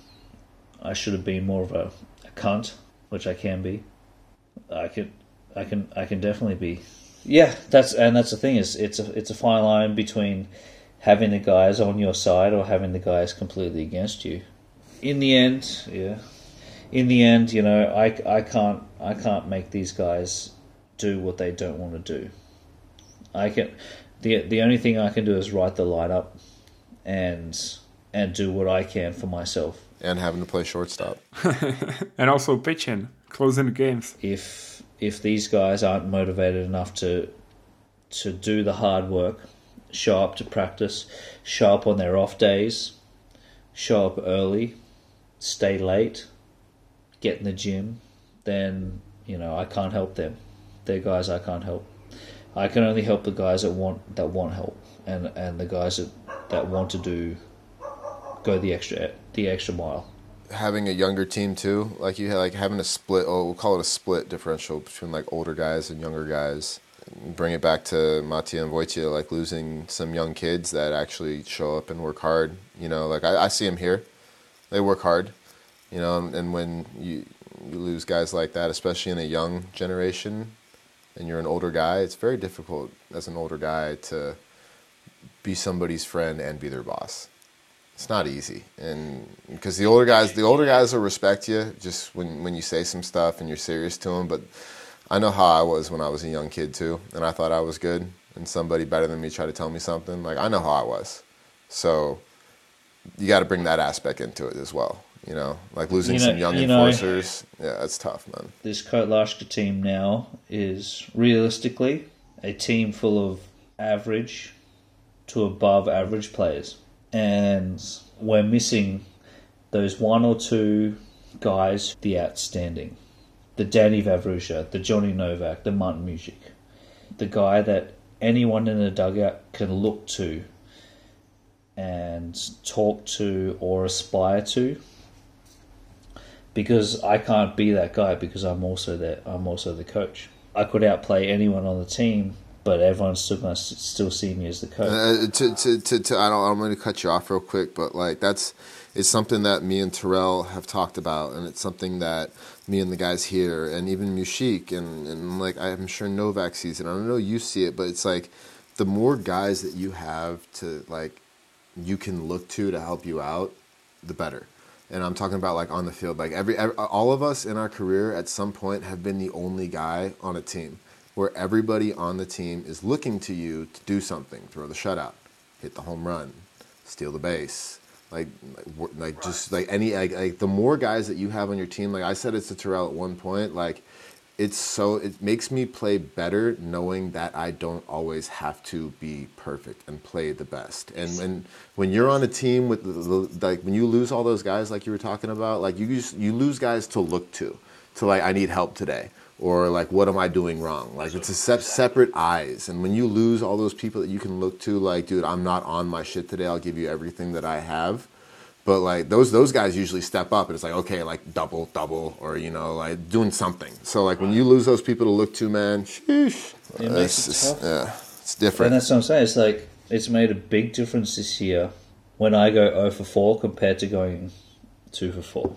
I should have been more of a, a cunt, which I can be. I can, I can, I can definitely be. Yeah, that's and that's the thing is it's a it's a fine line between having the guys on your side or having the guys completely against you. In the end, yeah. In the end, you know, I, I can't I can't make these guys do what they don't want to do. I can the the only thing I can do is write the lineup and and do what I can for myself. and having to play shortstop. and also pitching, closing the games. if if these guys aren't motivated enough to to do the hard work, show up to practice, show up on their off days, show up early, stay late, get in the gym, then you know I can't help them. They're guys I can't help. I can only help the guys that want that want help, and and the guys that that want to do go the extra the extra mile. having a younger team too, like you had, like having a split. Oh, we'll call it a split differential between like older guys and younger guys. Bring it back to Mattia and Wojciech, like losing some young kids that actually show up and work hard. You know, like I, I see them here, they work hard. You know, and, and when you you lose guys like that, especially in a young generation, and you're an older guy, it's very difficult as an older guy to be somebody's friend and be their boss. It's not easy. And because the older guys the older guys will respect you just when when you say some stuff and you're serious to them but i know how i was when i was a young kid too and i thought i was good and somebody better than me tried to tell me something like i know how i was. So you got to bring that aspect into it as well you know like losing You know- some young you know- enforcers yeah that's tough man this Kotlářka team now is realistically a team full of average to above average players. And we're missing those one or two guys, the outstanding. The Danny Vavrusha, the Johnny Novak, the Martin Music. The guy that anyone in the dugout can look to and talk to or aspire to because I can't be that guy because I'm also that I'm also the coach. I could outplay anyone on the team, but everyone's still going to still see me as the coach. Uh, to, to, to, to, I don't, I'm going to cut you off real quick, but like that's it's something that me and Terrell have talked about, and it's something that me and the guys here, and even Mushik, and, and like I'm sure Novak sees it. I don't know you see it, but it's like the more guys that you have to like you can look to to help you out, the better. And I'm talking about like on the field. Like every, every all of us in our career at some point have been the only guy on a team where everybody on the team is looking to you to do something, throw the shutout, hit the home run, steal the base, like like, like just like any like, like, the more guys that you have on your team. Like I said it to Terrell at one point, like it's so it makes me play better knowing that I don't always have to be perfect and play the best. And when when you're on a team with like when you lose all those guys like you were talking about, like you just, you lose guys to look to, to like I need help today or like what am I doing wrong? Like it's a se- separate eyes. And when you lose all those people that you can look to, like dude, I'm not on my shit today. I'll give you everything that I have but like those those guys usually step up and it's like okay like double double or you know like doing something. So like when you lose those people to look to man sheesh, it makes it tough. yeah it's different. And that's what i'm saying. It's like it's made a big difference this year when i go 0 for 4 compared to going 2 for 4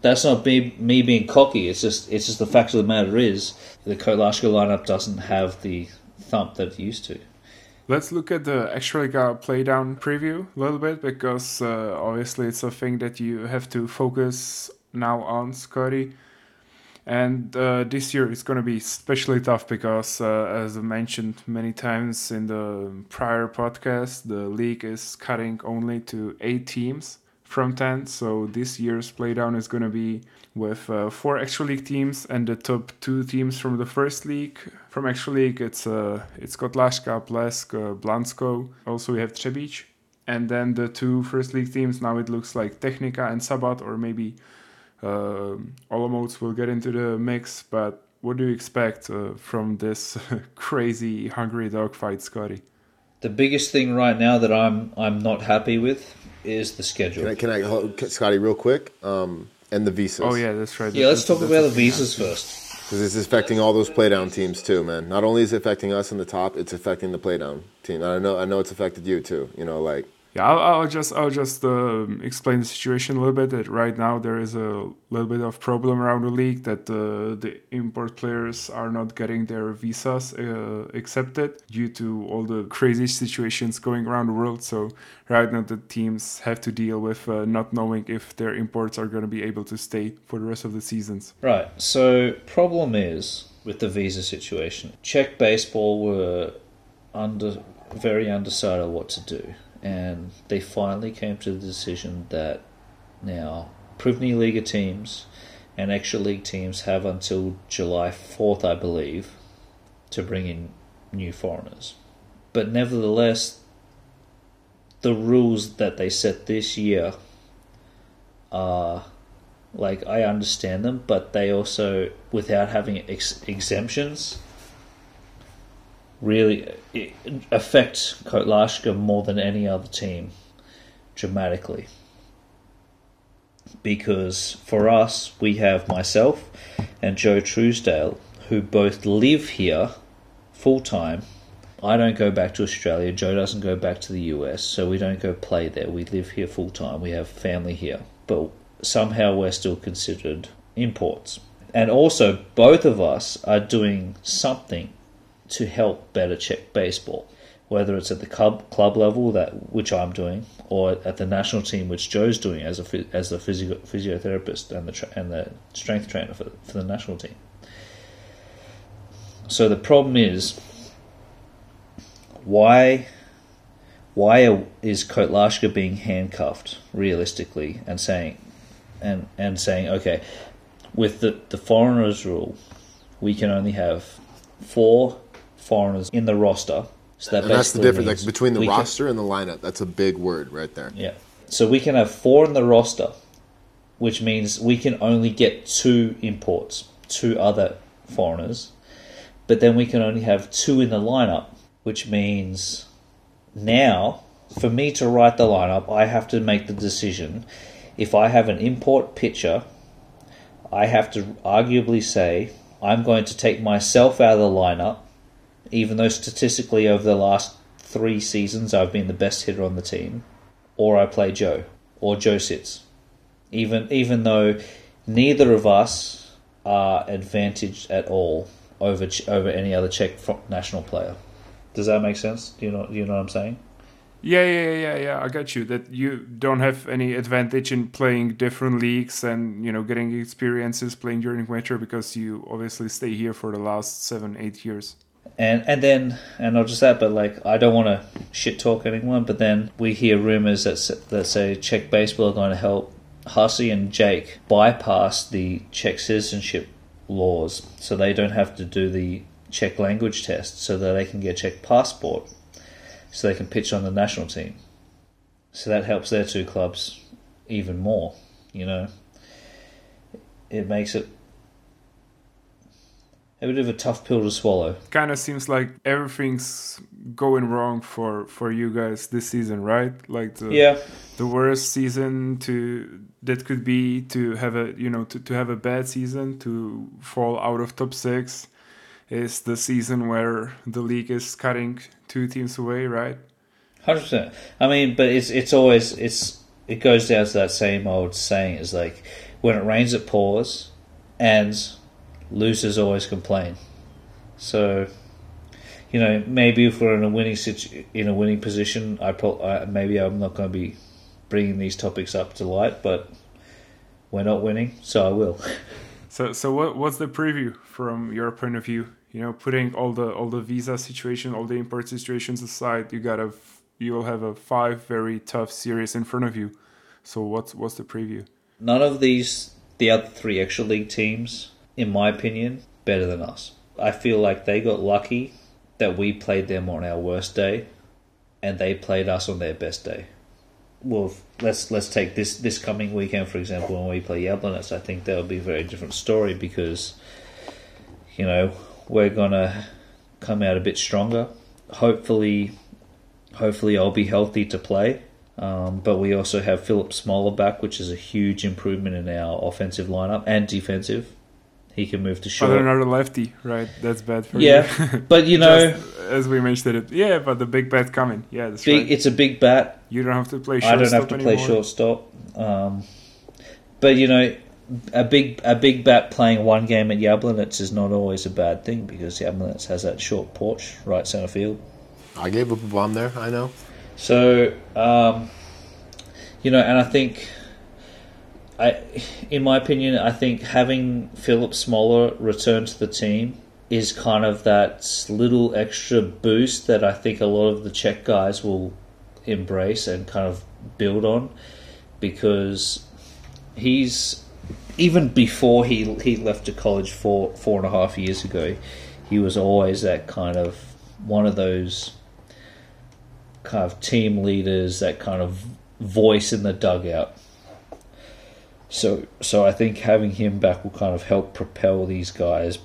that's not me, me being cocky. It's just it's just the fact of the matter is the Kotlářka lineup doesn't have the thump that it used to Let's look at the Extraliga playdown preview a little bit because uh, obviously it's a thing that you have to focus now on, Scotty. And uh, this year it's going to be especially tough because, uh, as I mentioned many times in the prior podcast, the league is cutting only to eight teams from 10. So this year's playdown is going to be with uh, four extra league teams and the top two teams from the first league. From extra league, it's uh, it's Kotlářka, Blesk, uh, Blansko. Also, we have Třebíč. And then the two first league teams, now it looks like Technika and Sabat, or maybe uh, Olomouc will get into the mix. But what do you expect uh, from this crazy hungry dogfight, Scotty? The biggest thing right now that I'm I'm not happy with is the schedule. Can I, can I Scotty, real quick? Um, and the visas. Oh yeah, that's right. Yeah, let's talk about the visas first. Because it's affecting all those playdown teams too, man. Not only is it affecting us in the top, it's affecting the playdown team. I know, I know, it's affected you too. You know, like yeah, I'll, I'll just I'll just uh, explain the situation a little bit. That right now there is a little bit of problem around the league that uh, the import players are not getting their visas uh, accepted due to all the crazy situations going around the world. So right now the teams have to deal with uh, not knowing if their imports are going to be able to stay for the rest of the seasons. Right. So problem is with the visa situation. Czech baseball were under very undecided what to do and they finally came to the decision that now První Liga teams and extra league teams have until July 4th, I believe, to bring in new foreigners. But nevertheless, the rules that they set this year are like I understand them, but they also, without having ex- exemptions, really affect Kotlářka more than any other team dramatically. Because for us, we have myself and Joe Truesdale, who both live here full time. I don't go back to Australia. Joe doesn't go back to the US, so we don't go play there. We live here full time. We have family here. But somehow we're still considered imports. And also, both of us are doing something to help better Czech baseball, whether it's at the club club level that which I'm doing, or at the national team which Joe's doing as a as the physio, physiotherapist and the and the strength trainer for for the national team. So the problem is why why is Kotlářka being handcuffed realistically and saying and and saying okay with the the foreigners rule we can only have four foreigners in the roster. So that and that's the difference like, between the roster can, and the lineup. That's a big word right there. Yeah. So we can have four in the roster, which means we can only get two imports, two other foreigners. But then we can only have two in the lineup, which means now for me to write the lineup, I have to make the decision. If I have an import pitcher, I have to arguably say I'm going to take myself out of the lineup, even though statistically over the last three seasons I've been the best hitter on the team, or I play Joe, or Joe sits. Even even though neither of us are advantaged at all over over any other Czech national player. Does that make sense? Do you know do you know what I'm saying? Yeah, yeah, yeah, yeah. I get you. That you don't have any advantage in playing different leagues and you know getting experiences playing during winter because you obviously stay here for the last seven, eight years. And and then and not just that, but like I don't want to shit talk anyone, but then we hear rumors that that say Czech baseball are going to help Hussey and Jake bypass the Czech citizenship laws, so they don't have to do the Czech language test, so that they can get Czech passport so they can pitch on the national team. So that helps their two clubs even more, you know. It makes it a bit of a tough pill to swallow. Kind of seems like everything's going wrong for for you guys this season, right? Like the yeah. the worst season to that could be to have a you know to, to have a bad season to fall out of top six is the season where the league is cutting two teams away, right? Hundred percent. I mean, but it's it's always it's it goes down to that same old saying. Is like when it rains, it pours, and losers always complain. So, you know, maybe if we're in a winning situ- in a winning position, I, pro- I maybe I'm not going to be bringing these topics up to light, but we're not winning, so I will. So, so what what's the preview from your point of view? You know, putting all the all the visa situation, all the import situations aside, you got a you will have a five very tough series in front of you. So, what's what's the preview? None of these, the other three extra league teams, in my opinion, better than us. I feel like they got lucky that we played them on our worst day, and they played us on their best day well, let's let's take this this coming weekend for example when we play Jablonec. I think that'll be a very different story because you know we're gonna come out a bit stronger. Hopefully, hopefully I'll be healthy to play. Um, but we also have Philip Smoller back, which is a huge improvement in our offensive lineup and defensive. He can move to short. But another lefty, right? That's bad for yeah, you. Yeah, but you know, Just as we mentioned it, yeah. But the big bat coming, yeah, that's big, right. It's a big bat. You don't have to play. I don't have to anymore. play shortstop. Um, but you know, a big a big bat playing one game at Jablonec is not always a bad thing because Jablonec has that short porch right center field. I gave up a bomb there. I know. So, um, you know, and I think I, in my opinion, I think having Philip Smoller return to the team is kind of that little extra boost that I think a lot of the Czech guys will embrace and kind of build on because he's even before he he left to college four four and a half years ago, he was always that kind of one of those kind of team leaders, that kind of voice in the dugout so, so I think having him back will kind of help propel these guys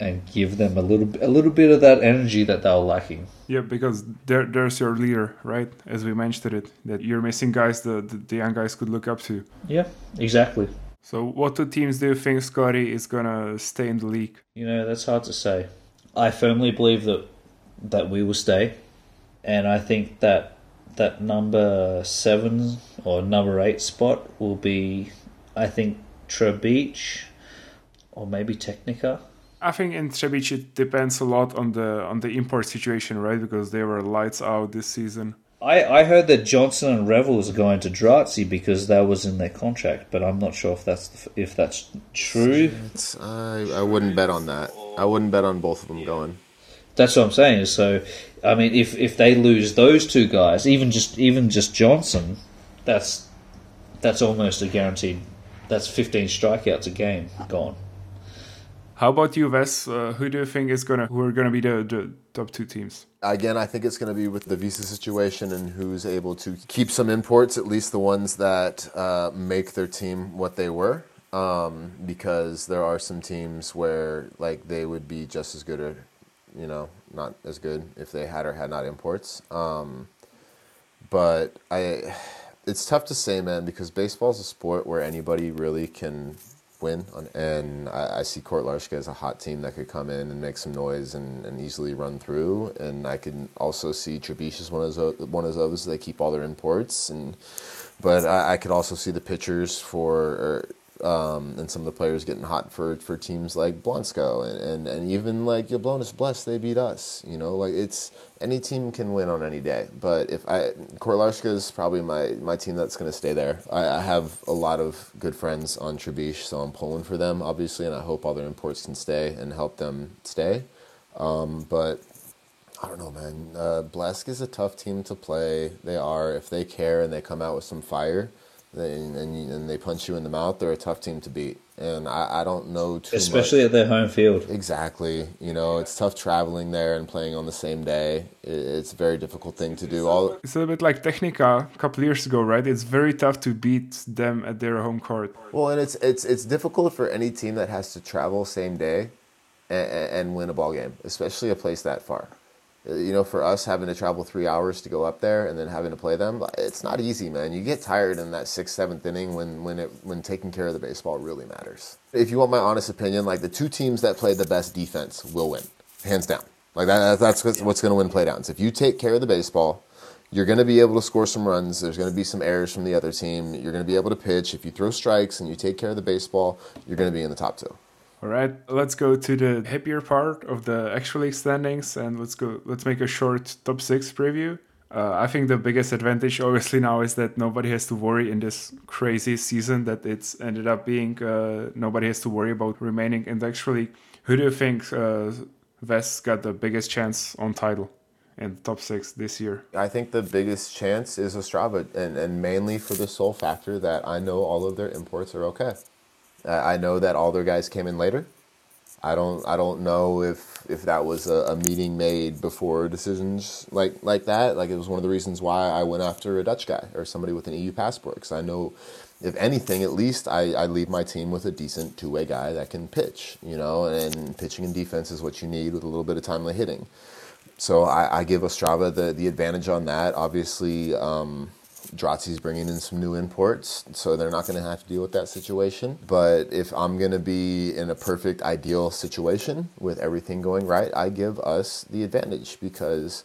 and give them a little, a little bit of that energy that they were lacking. Yeah, because there, there's your leader, right? As we mentioned it, that you're missing guys that the, the young guys could look up to. Yeah, exactly. So, what two teams do you think Scotty is gonna stay in the league? You know, that's hard to say. I firmly believe that that we will stay, and I think that that number seven or number eight spot will be I think Třebíč or maybe Technika. I think in Třebíč it depends a lot on the on the import situation, right? Because they were lights out this season. I, I heard that Johnson and Revels are going to Draci because that was in their contract, but I'm not sure if that's if that's true. I I wouldn't bet on that. I wouldn't bet on both of them going. That's what I'm saying. So, I mean, if if they lose those two guys, even just even just Johnson, that's that's almost a guaranteed that's 15 strikeouts a game gone. How about you, Wes? Uh, who do you think is gonna who are gonna be the, the top two teams? Again, I think it's going to be with the visa situation and who's able to keep some imports, at least the ones that uh, make their team what they were. Um, because there are some teams where like they would be just as good or you know not as good if they had or had not imports. Um, but I, it's tough to say, man, because baseball is a sport where anybody really can win. On, and I, I see Kotlářka as a hot team that could come in and make some noise and, and easily run through. And I can also see Třebíč as one of those, one of those. They keep all their imports, and but I, I could also see the pitchers for um, and some of the players getting hot for, for teams like Blansko and, and, and even like Jablonec Blesk, they beat us. You know, like it's any team can win on any day. But if I Kotlářka is probably my, my team that's going to stay there. I, I, have a lot of good friends on Třebíč, so I'm pulling for them obviously, and I hope all their imports can stay and help them stay. Um, but I don't know, man. Uh, Blesk is a tough team to play. They are if they care and they come out with some fire and, and, and they punch you in the mouth, they're a tough team to beat. And I, I don't know too Especially much. at their home field. Exactly. You know, it's tough traveling there and playing on the same day. It's a very difficult thing to do. All It's a little bit like Technika a couple years ago, right? It's very tough to beat them at their home court. Well, and it's it's it's difficult for any team that has to travel same day and, and win a ball game, especially a place that far Uh, you know, for us having to travel three hours to go up there and then having to play them, uh, it's not easy, man. You get tired in that sixth, seventh inning when when it when taking care of the baseball really matters. If you want my honest opinion, like the two teams that play the best defense will win, hands down. Like that, that's what's going to win playdowns. If you take care of the baseball, you're going to be able to score some runs. There's going to be some errors from the other team. You're going to be able to pitch. If you throw strikes and you take care of the baseball, you're going to be in the top two. All right, let's go to the happier part of the actual league standings, and let's go. Let's make a short top six preview. Uh, I think the biggest advantage, obviously, now is that nobody has to worry in this crazy season that it's ended up being. Uh, nobody has to worry about remaining in the actual league. Who do you think uh, Wes got the biggest chance on title? in top six this year? I think the biggest chance is Ostrava, and, and mainly for the sole factor that I know all of their imports are okay. I know that all their guys came in later. I don't I don't know if if that was a, a, meeting made before decisions like like that. Like it was one of the reasons why I went after a Dutch guy or somebody with an EU passport because I know if anything, at least I, I leave my team with a decent two way guy that can pitch. You know, and pitching and defense is what you need with a little bit of timely hitting. So I, I give Ostrava the the advantage on that. Obviously. Um, Draci's bringing in some new imports, so they're not going to have to deal with that situation. But if I'm going to be in a perfect, ideal situation with everything going right, I give us the advantage because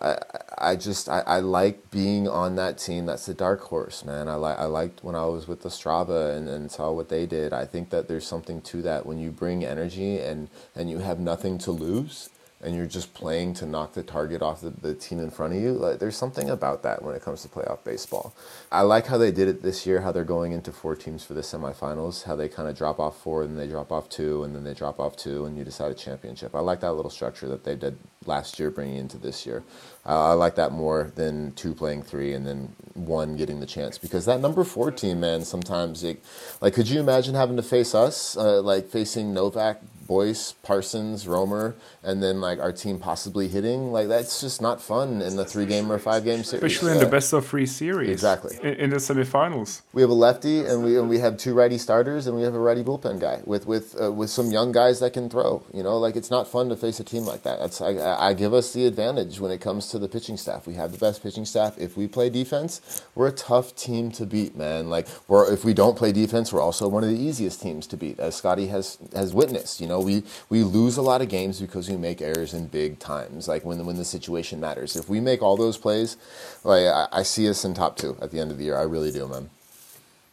I, I just I, I like being on that team. That's the dark horse, man. I like I liked when I was with Ostrava and, and saw what they did. I think that there's something to that when you bring energy and and you have nothing to lose and you're just playing to knock the target off the, the team in front of you, like, there's something about that when it comes to playoff baseball. I like how they did it this year, how they're going into four teams for the semifinals, how they kind of drop off four, and they drop off two, and then they drop off two, and you decide a championship. I like that little structure that they did last year, bringing into this year. Uh, I like that more than two playing three and then one getting the chance because that number four team, man, sometimes it, like, could you imagine having to face us, uh, like facing Novak, Boyce, Parsons, Romer, and then like our team possibly hitting. Like that's just not fun in the three game or five game series. Especially in the best of three series. Exactly. In, in, the semifinals. We have a lefty and we and we have two righty starters and we have a righty bullpen guy with with uh, with some young guys that can throw. You know, like it's not fun to face a team like that. That's I, I give us the advantage when it comes to the pitching staff. We have the best pitching staff. If we play defense, we're a tough team to beat, man. Like we're if we don't play defense, we're also one of the easiest teams to beat, as Scotty has has witnessed. You know, we we lose a lot of games because we make errors in big times, like when when the situation matters. If we make all those plays, like I, I see us in top two at the end of the year. I really do, man.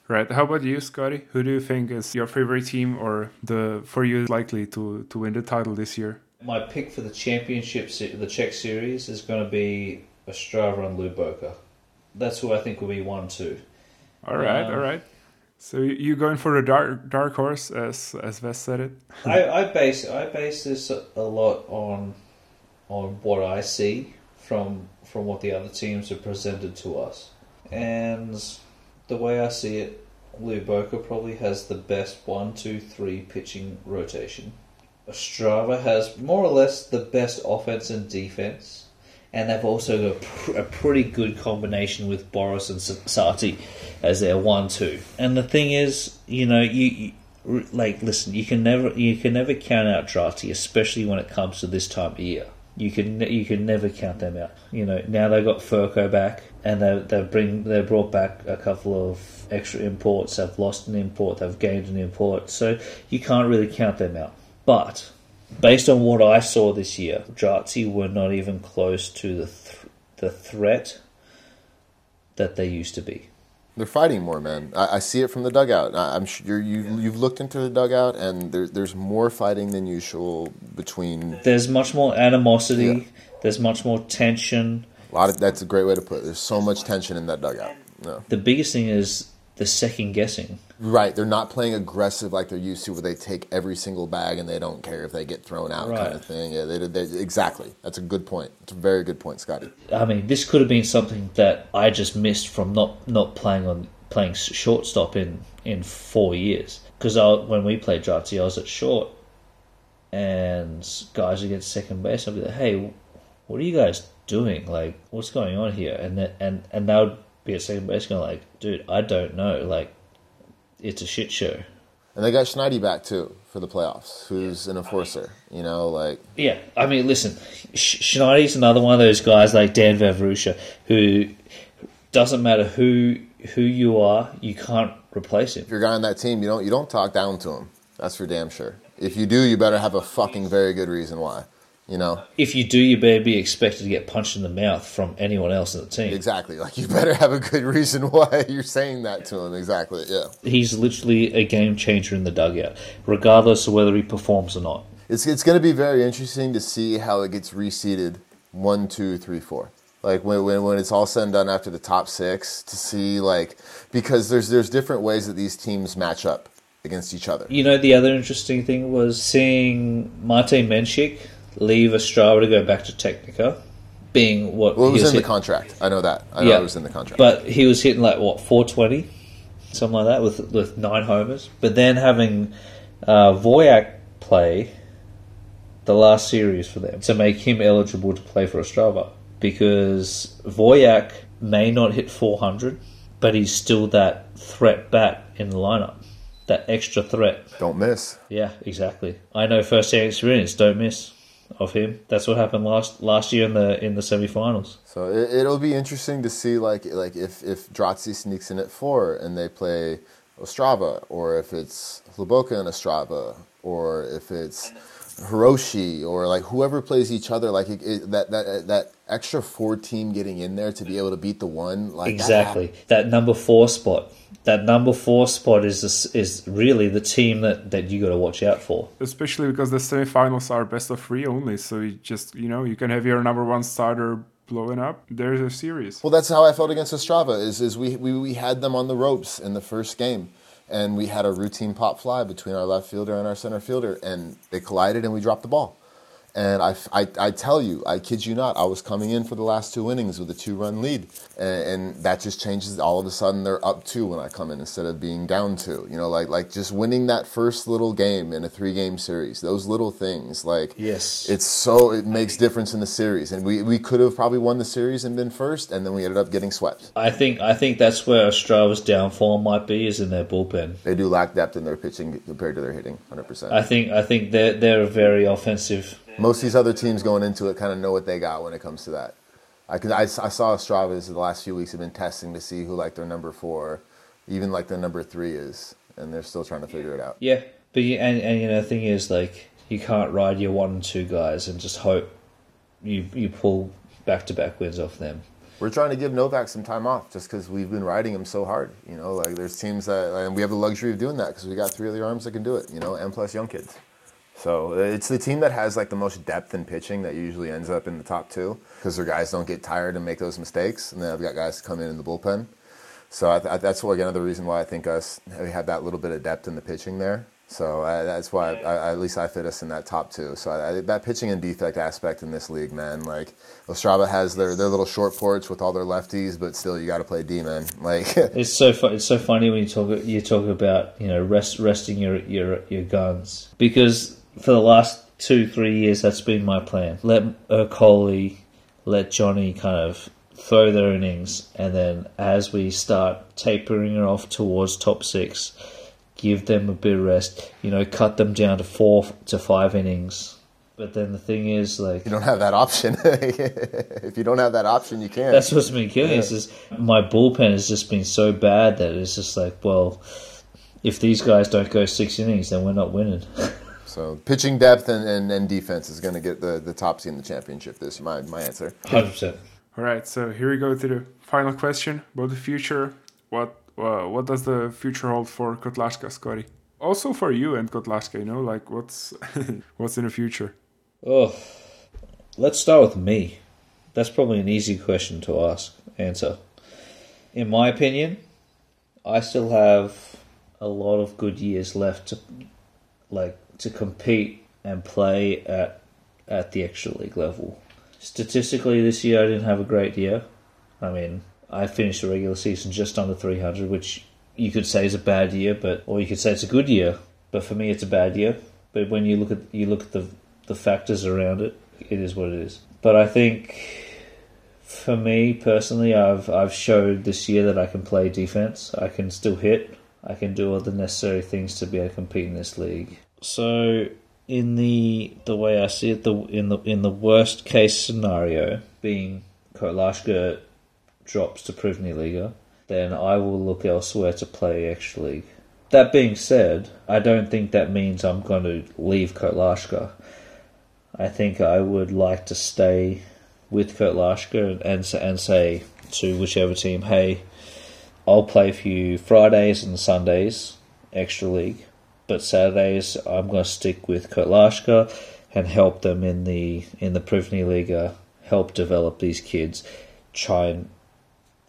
Right. How about you, Scotty? Who do you think is your favorite team, or the for you likely to to win the title this year? My pick for the championship, the Czech series, is going to be Ostrava and Hluboká. That's who I think will be one two. All right. Um, all right. So you going for a dark dark horse, as as Wes said it? I, I base I base this a lot on on what I see from from what the other teams have presented to us, and the way I see it, Hluboká probably has the best one, two, three pitching rotation. Ostrava has more or less the best offense and defense and they've also got a, pr- a pretty good combination with Boris and Sati as their one-two. And the thing is, you know, you, you like listen, you can never you can never count out Draci, especially when it comes to this time of year. you can you can never count them out. You know now they've got Furco back, and they they bring they brought back a couple of extra imports. They've lost an import, they've gained an import, so you can't really count them out. But based on what I saw this year, Draci were not even close to the th- the threat that they used to be. They're fighting more, man. I, I see it from the dugout. I, am sure you you've looked into the dugout, and there, there's more fighting than usual between. There's much more animosity. Yeah. There's much more tension. A lot of that's a great way to put it. There's so much tension in that dugout. No. The biggest thing is the second guessing. Right, they're not playing aggressive like they're used to, where they take every single bag and they don't care if they get thrown out, right. kind of thing. Yeah, they, they, exactly. That's a good point. It's a very good point, Scotty. I mean, this could have been something that I just missed from not not playing on playing shortstop in in four years. Because when we played Draci, I was at short, and guys would get second base. I'd be like, "Hey, what are you guys doing? Like, what's going on here?" And and and they would be at second base going like, "Dude, I don't know. Like, it's a shit show. And they got Schneidy back too for the playoffs, who's an enforcer. You know, like yeah. I mean, listen, Schneidy's another one of those guys like Dan Vavrusha who doesn't matter who who you are, you can't replace him. If you're a guy on that team, you don't you don't talk down to him. That's for damn sure. If you do, you better have a fucking very good reason why. You know, if you do, you better be expected to get punched in the mouth from anyone else in the team. Exactly. Like you better have a good reason why you're saying that to him. Exactly. Yeah. He's literally a game changer in the dugout, regardless of whether he performs or not. It's it's going to be very interesting to see how it gets reseeded one, two, three, four. Like when, when when it's all said and done after the top six, to see like because there's there's different ways that these teams match up against each other. You know, the other interesting thing was seeing Mate Menchik leave Ostrava to go back to Technika, being what well, it was, was in hit- the contract. I know that. I know yeah, it was in the contract. But he was hitting like what 420, something like that, with with nine homers. But then having uh, Voyak play the last series for them to make him eligible to play for Ostrava because Voyak may not hit 400, but he's still that threat bat in the lineup. That extra threat. Don't miss. Yeah, exactly. I know first-hand experience. Don't miss of him. That's what happened last last year in the in the semifinals. So it, will be interesting to see like like if if Draci sneaks in at four and they play Ostrava, or if it's Hluboká and Ostrava, or if it's Hroši, or like whoever plays each other, like it, it, that that that extra four team getting in there to be able to beat the one, like exactly that, that number four spot that number four spot is is really the team that, that you got to watch out for. Especially because the semifinals are best of three only, so you just you know you can have your number one starter blowing up. There's a series. Well, that's how I felt against Ostrava. Is is we, we we had them on the ropes in the first game, and we had a routine pop fly between our left fielder and our center fielder, and they collided and we dropped the ball. And I, I, I, tell you, I kid you not, I was coming in for the last two innings with a two run lead. And, and, that just changes. All of a sudden, they're up two when I come in instead of being down two. You know, like, like just winning that first little game in a three game series, those little things, like, yes, it's so, it makes difference in the series. And we, we could have probably won the series and been first, and then we ended up getting swept. I think, I think that's where Ostrava's downfall might be, is in their bullpen. They do lack depth in their pitching compared to their hitting, 100%. I think, I think they're, they're very offensive most of these other teams going into it kind of know what they got when it comes to that. I, I, I saw Ostrava's the last few weeks have been testing to see who like their number four, even like their number three is, and they're still trying to figure it out. Yeah, but you, and and you know the thing is like you can't ride your one and two guys and just hope you you pull back to back wins off them. We're trying to give Novak some time off just because we've been riding him so hard. You know, like there's teams that, and we have the luxury of doing that because we got three other arms that can do it. You know, and plus young kids. So uh, it's the team that has like the most depth in pitching that usually ends up in the top two because their guys don't get tired and make those mistakes, and then I've got guys to come in in the bullpen. So I th- that's again another reason why I think us uh, we have that little bit of depth in the pitching there. So I, that's why I, at least I fit us in that top two. So I, that pitching and defect aspect in this league, man. Like Ostrava has their, their little short porch with all their lefties, but still you got to play D, man. Like it's so fu- it's so funny when you talk you talk about you know rest resting your your your guns because for the last two, three years, that's been my plan. Let Ercoli, let Johnny kind of throw their innings, and then as we start tapering off towards top six, give them a bit of rest. You know, cut them down to four to five innings, But then the thing is, like, You don't have that option. if you don't have that option, you can't. that's what's been killing us. Is my bullpen has just been so bad that it's just like, well, if these guys don't go six innings, then we're not winning. so pitching depth and, and, and defense is going to get the, the top seed in the championship. This is my, my answer. Hundred percent. All right, so here we go to the final question about the future. What uh, what does the future hold for Kotlářka, Scotty? Also for you and Kotlářka, you know, like what's what's in the future? Oh, let's start with me. That's probably an easy question to ask, answer. In my opinion, I still have a lot of good years left to, like, to compete and play at at the extra league level. Statistically, this year I didn't have a great year. I mean, I finished the regular season just under 300, which you could say is a bad year, but or you could say it's a good year. But for me, it's a bad year. But when you look at you look at the the factors around it, it is what it is. But I think for me personally, I've I've showed this year that I can play defense. I can still hit. I can do all the necessary things to be able to compete in this league. So in the the way I see it, the in the in the worst case scenario, being Kotlářka drops to Privny Liga, then I will look elsewhere to play extra league. That being said, I don't think that means I'm going to leave Kotlářka. I think I would like to stay with Kotlářka and, and and say to whichever team, hey, I'll play for you Fridays and Sundays, extra league, but Saturdays I'm going to stick with Kotlářka and help them in the in the Privny Liga, uh, help develop these kids, try and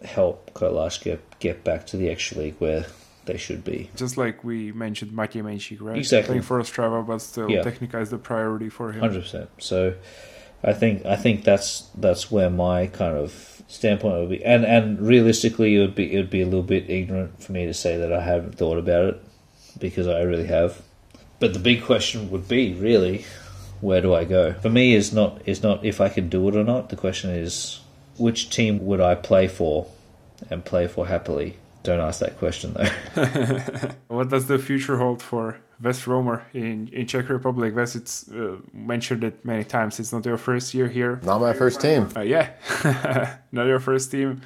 help Kotlářka get, back to the extra league where they should be. Just like we mentioned Maciej Menchik, right? Exactly. Playing for Ostrava, but still Yeah. Technika is the priority for him. Hundred percent. So, I think I think that's that's where my kind of standpoint would be, and and realistically, it would be it would be a little bit ignorant for me to say that I haven't thought about it because I really have. But the big question would be really, where do I go? For me, is not is not if I can do it or not. The question is, which team would I play for, and play for happily. Don't ask that question though. What does the future hold for Wes Romer in, in Czech Republic? Wes, it's uh, mentioned it many times. It's not your first year here. Not my first team. Uh, yeah, not your first team.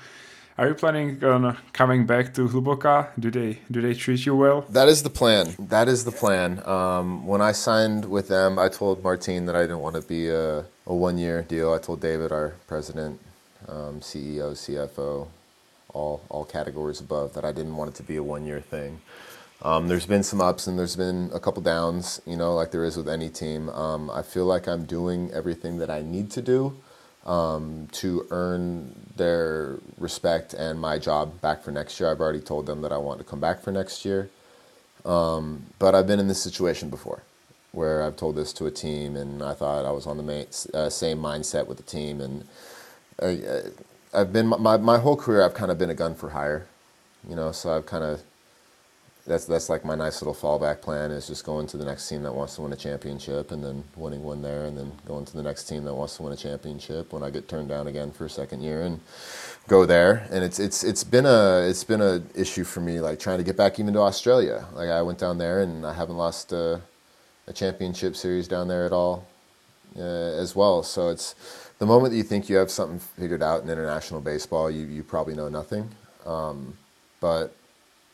Are you planning on coming back to Hluboká? Do they do they treat you well? That is the plan. That is the plan. Um, when I signed with them, I told Martine that I didn't want to be a, a one year deal. I told David, our president, um, CEO, CFO, all all categories above, that I didn't want it to be a one year thing. Um, there's been some ups and there's been a couple downs, you know, like there is with any team. Um, I feel like I'm doing everything that I need to do um, to earn their respect and my job back for next year. I've already told them that I want to come back for next year. Um, but I've been in this situation before where I've told this to a team and I thought I was on the main, uh, same mindset with the team. And I, uh, I've been, my, my whole career, I've kind of been a gun for hire, you know, so I've kind of, that's that's like my nice little fallback plan is just going to the next team that wants to win a championship and then winning one there and then going to the next team that wants to win a championship when I get turned down again for a second year and go there. And it's it's it's been a it's been a issue for me like trying to get back even to Australia. Like I went down there and I haven't lost a, a championship series down there at all uh, as well. So it's the moment that you think you have something figured out in international baseball you you probably know nothing. Um, but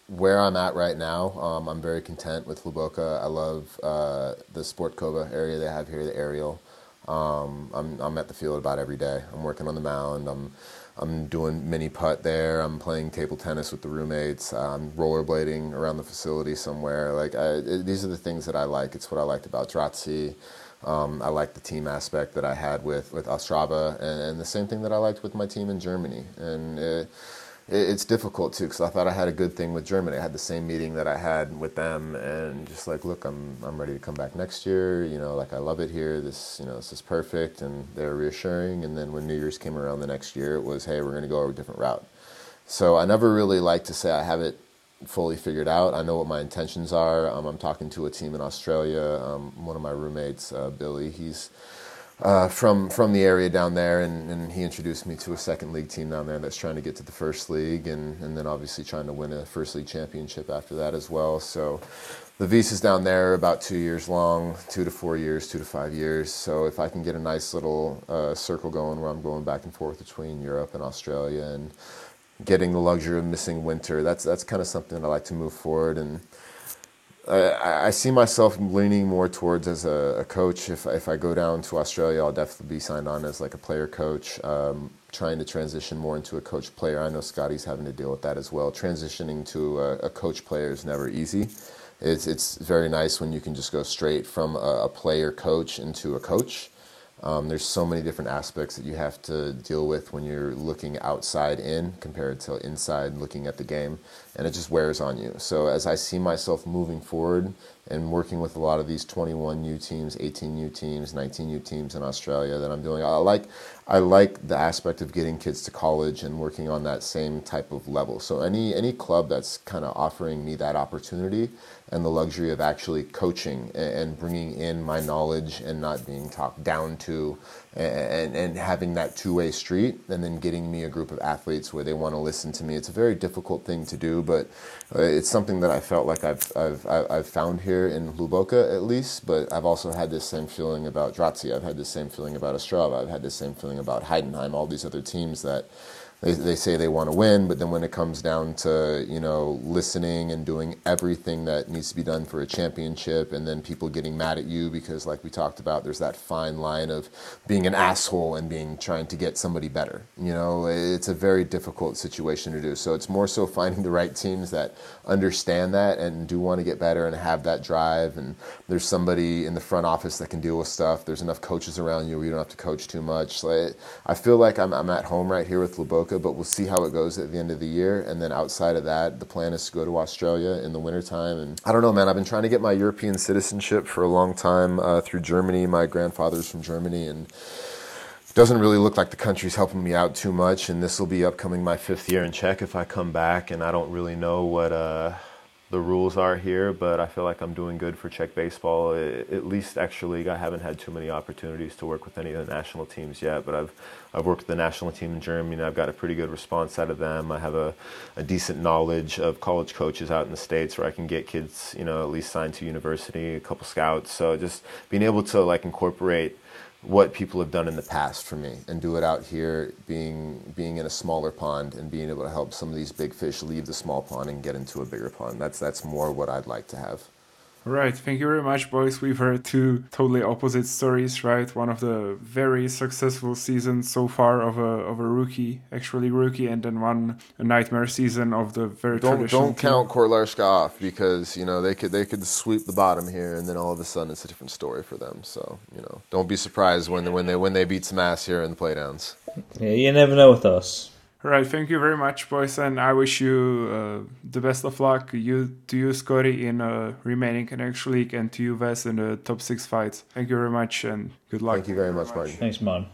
where I'm at right now, um, I'm very content with Hluboká. I love uh, the Sportkova area they have here, the aerial. Um, I'm, I'm at the field about every day. I'm working on the mound. I'm, I'm doing mini putt there. I'm playing table tennis with the roommates. I'm rollerblading around the facility somewhere. Like I, it, these are the things that I like. It's what I liked about Draci. Um, I like the team aspect that I had with with Ostrava, and, and the same thing that I liked with my team in Germany. And it, it's difficult too because I thought I had a good thing with Germany. I had the same meeting that I had with them, and just like, look, I'm I'm ready to come back next year. You know, like I love it here. This you know this is perfect, and they're reassuring. And then when New Year's came around the next year, it was, hey, we're going to go a different route. So I never really like to say I have it fully figured out. I know what my intentions are. Um, I'm talking to a team in Australia. Um, one of my roommates, uh, Billy, he's uh, from from the area down there, and, and he introduced me to a second league team down there that's trying to get to the first league, and, and then obviously trying to win a first league championship after that as well. So the visas down there are about two years long, two to four years, two to five years. So if I can get a nice little uh, circle going where I'm going back and forth between Europe and Australia and getting the luxury of missing winter, that's that's kind of something I like to move forward and I, I see myself leaning more towards as a, a, coach. If if I go down to Australia, I'll definitely be signed on as like a player coach. Um, trying to transition more into a coach player. I know Scotty's having to deal with that as well. Transitioning to a, a coach player is never easy. It's it's very nice when you can just go straight from a, a player coach into a coach. Um, there's so many different aspects that you have to deal with when you're looking outside in compared to inside looking at the game, and it just wears on you. So as I see myself moving forward and working with a lot of these 21 U teams, 18 U teams, 19 U teams in Australia that I'm doing, I like I like the aspect of getting kids to college and working on that same type of level. So any any club that's kind of offering me that opportunity and the luxury of actually coaching and bringing in my knowledge and not being talked down to and, and having that two-way street and then getting me a group of athletes where they want to listen to me. It's a very difficult thing to do, but uh, it's something that I felt like I've, I've, I've found here in Hluboka at least, but I've also had this same feeling about Draci. I've had the same feeling about Ostrava. I've had the same feeling about Heidenheim, all these other teams that they, they say they want to win, but then when it comes down to you know listening and doing everything that needs to be done for a championship, and then people getting mad at you because, like we talked about, there's that fine line of being an asshole and being trying to get somebody better. You know, it's a very difficult situation to do. So it's more so finding the right teams that understand that and do want to get better and have that drive. And there's somebody in the front office that can deal with stuff. There's enough coaches around you where you don't have to coach too much. So I feel like I'm, I'm at home right here with But we'll see how it goes at the end of the year. And then outside of that, the plan is to go to Australia in the wintertime. And I don't know, man, I've been trying to get my European citizenship for a long time uh, through Germany. My grandfather's from Germany, and doesn't really look like the country's helping me out too much. And this will be upcoming my fifth year in Czech if I come back, and I don't really know what. Uh, the rules are here, but I feel like I'm doing good for Czech baseball. At least, actually, I haven't had too many opportunities to work with any of the national teams yet. But I've I've worked with the national team in Germany, I've got a pretty good response out of them. I have a, a decent knowledge of college coaches out in the states where I can get kids, you know, at least signed to university, a couple scouts. So just being able to like incorporate what people have done in the past for me and do it out here being being in a smaller pond and being able to help some of these big fish leave the small pond and get into a bigger pond that's that's more what I'd like to have Right. Thank you very much, boys. We've heard two totally opposite stories, right? One of the very successful seasons so far of a of a rookie, actually rookie, and then one a nightmare season of the very don't traditional. Don't team. count Kotlářka off because you know they could they could sweep the bottom here, and then all of a sudden it's a different story for them. So you know, don't be surprised when when they when they beat some ass here in the playdowns. Yeah, you never know with us. All right, thank you very much, boys, and I wish you uh, the best of luck. You to you, Scotty, in uh, remaining in Extra League, and to you, Wes, in the top six fights. Thank you very much, and good luck. Thank you very much, Martin. Thanks, Martin.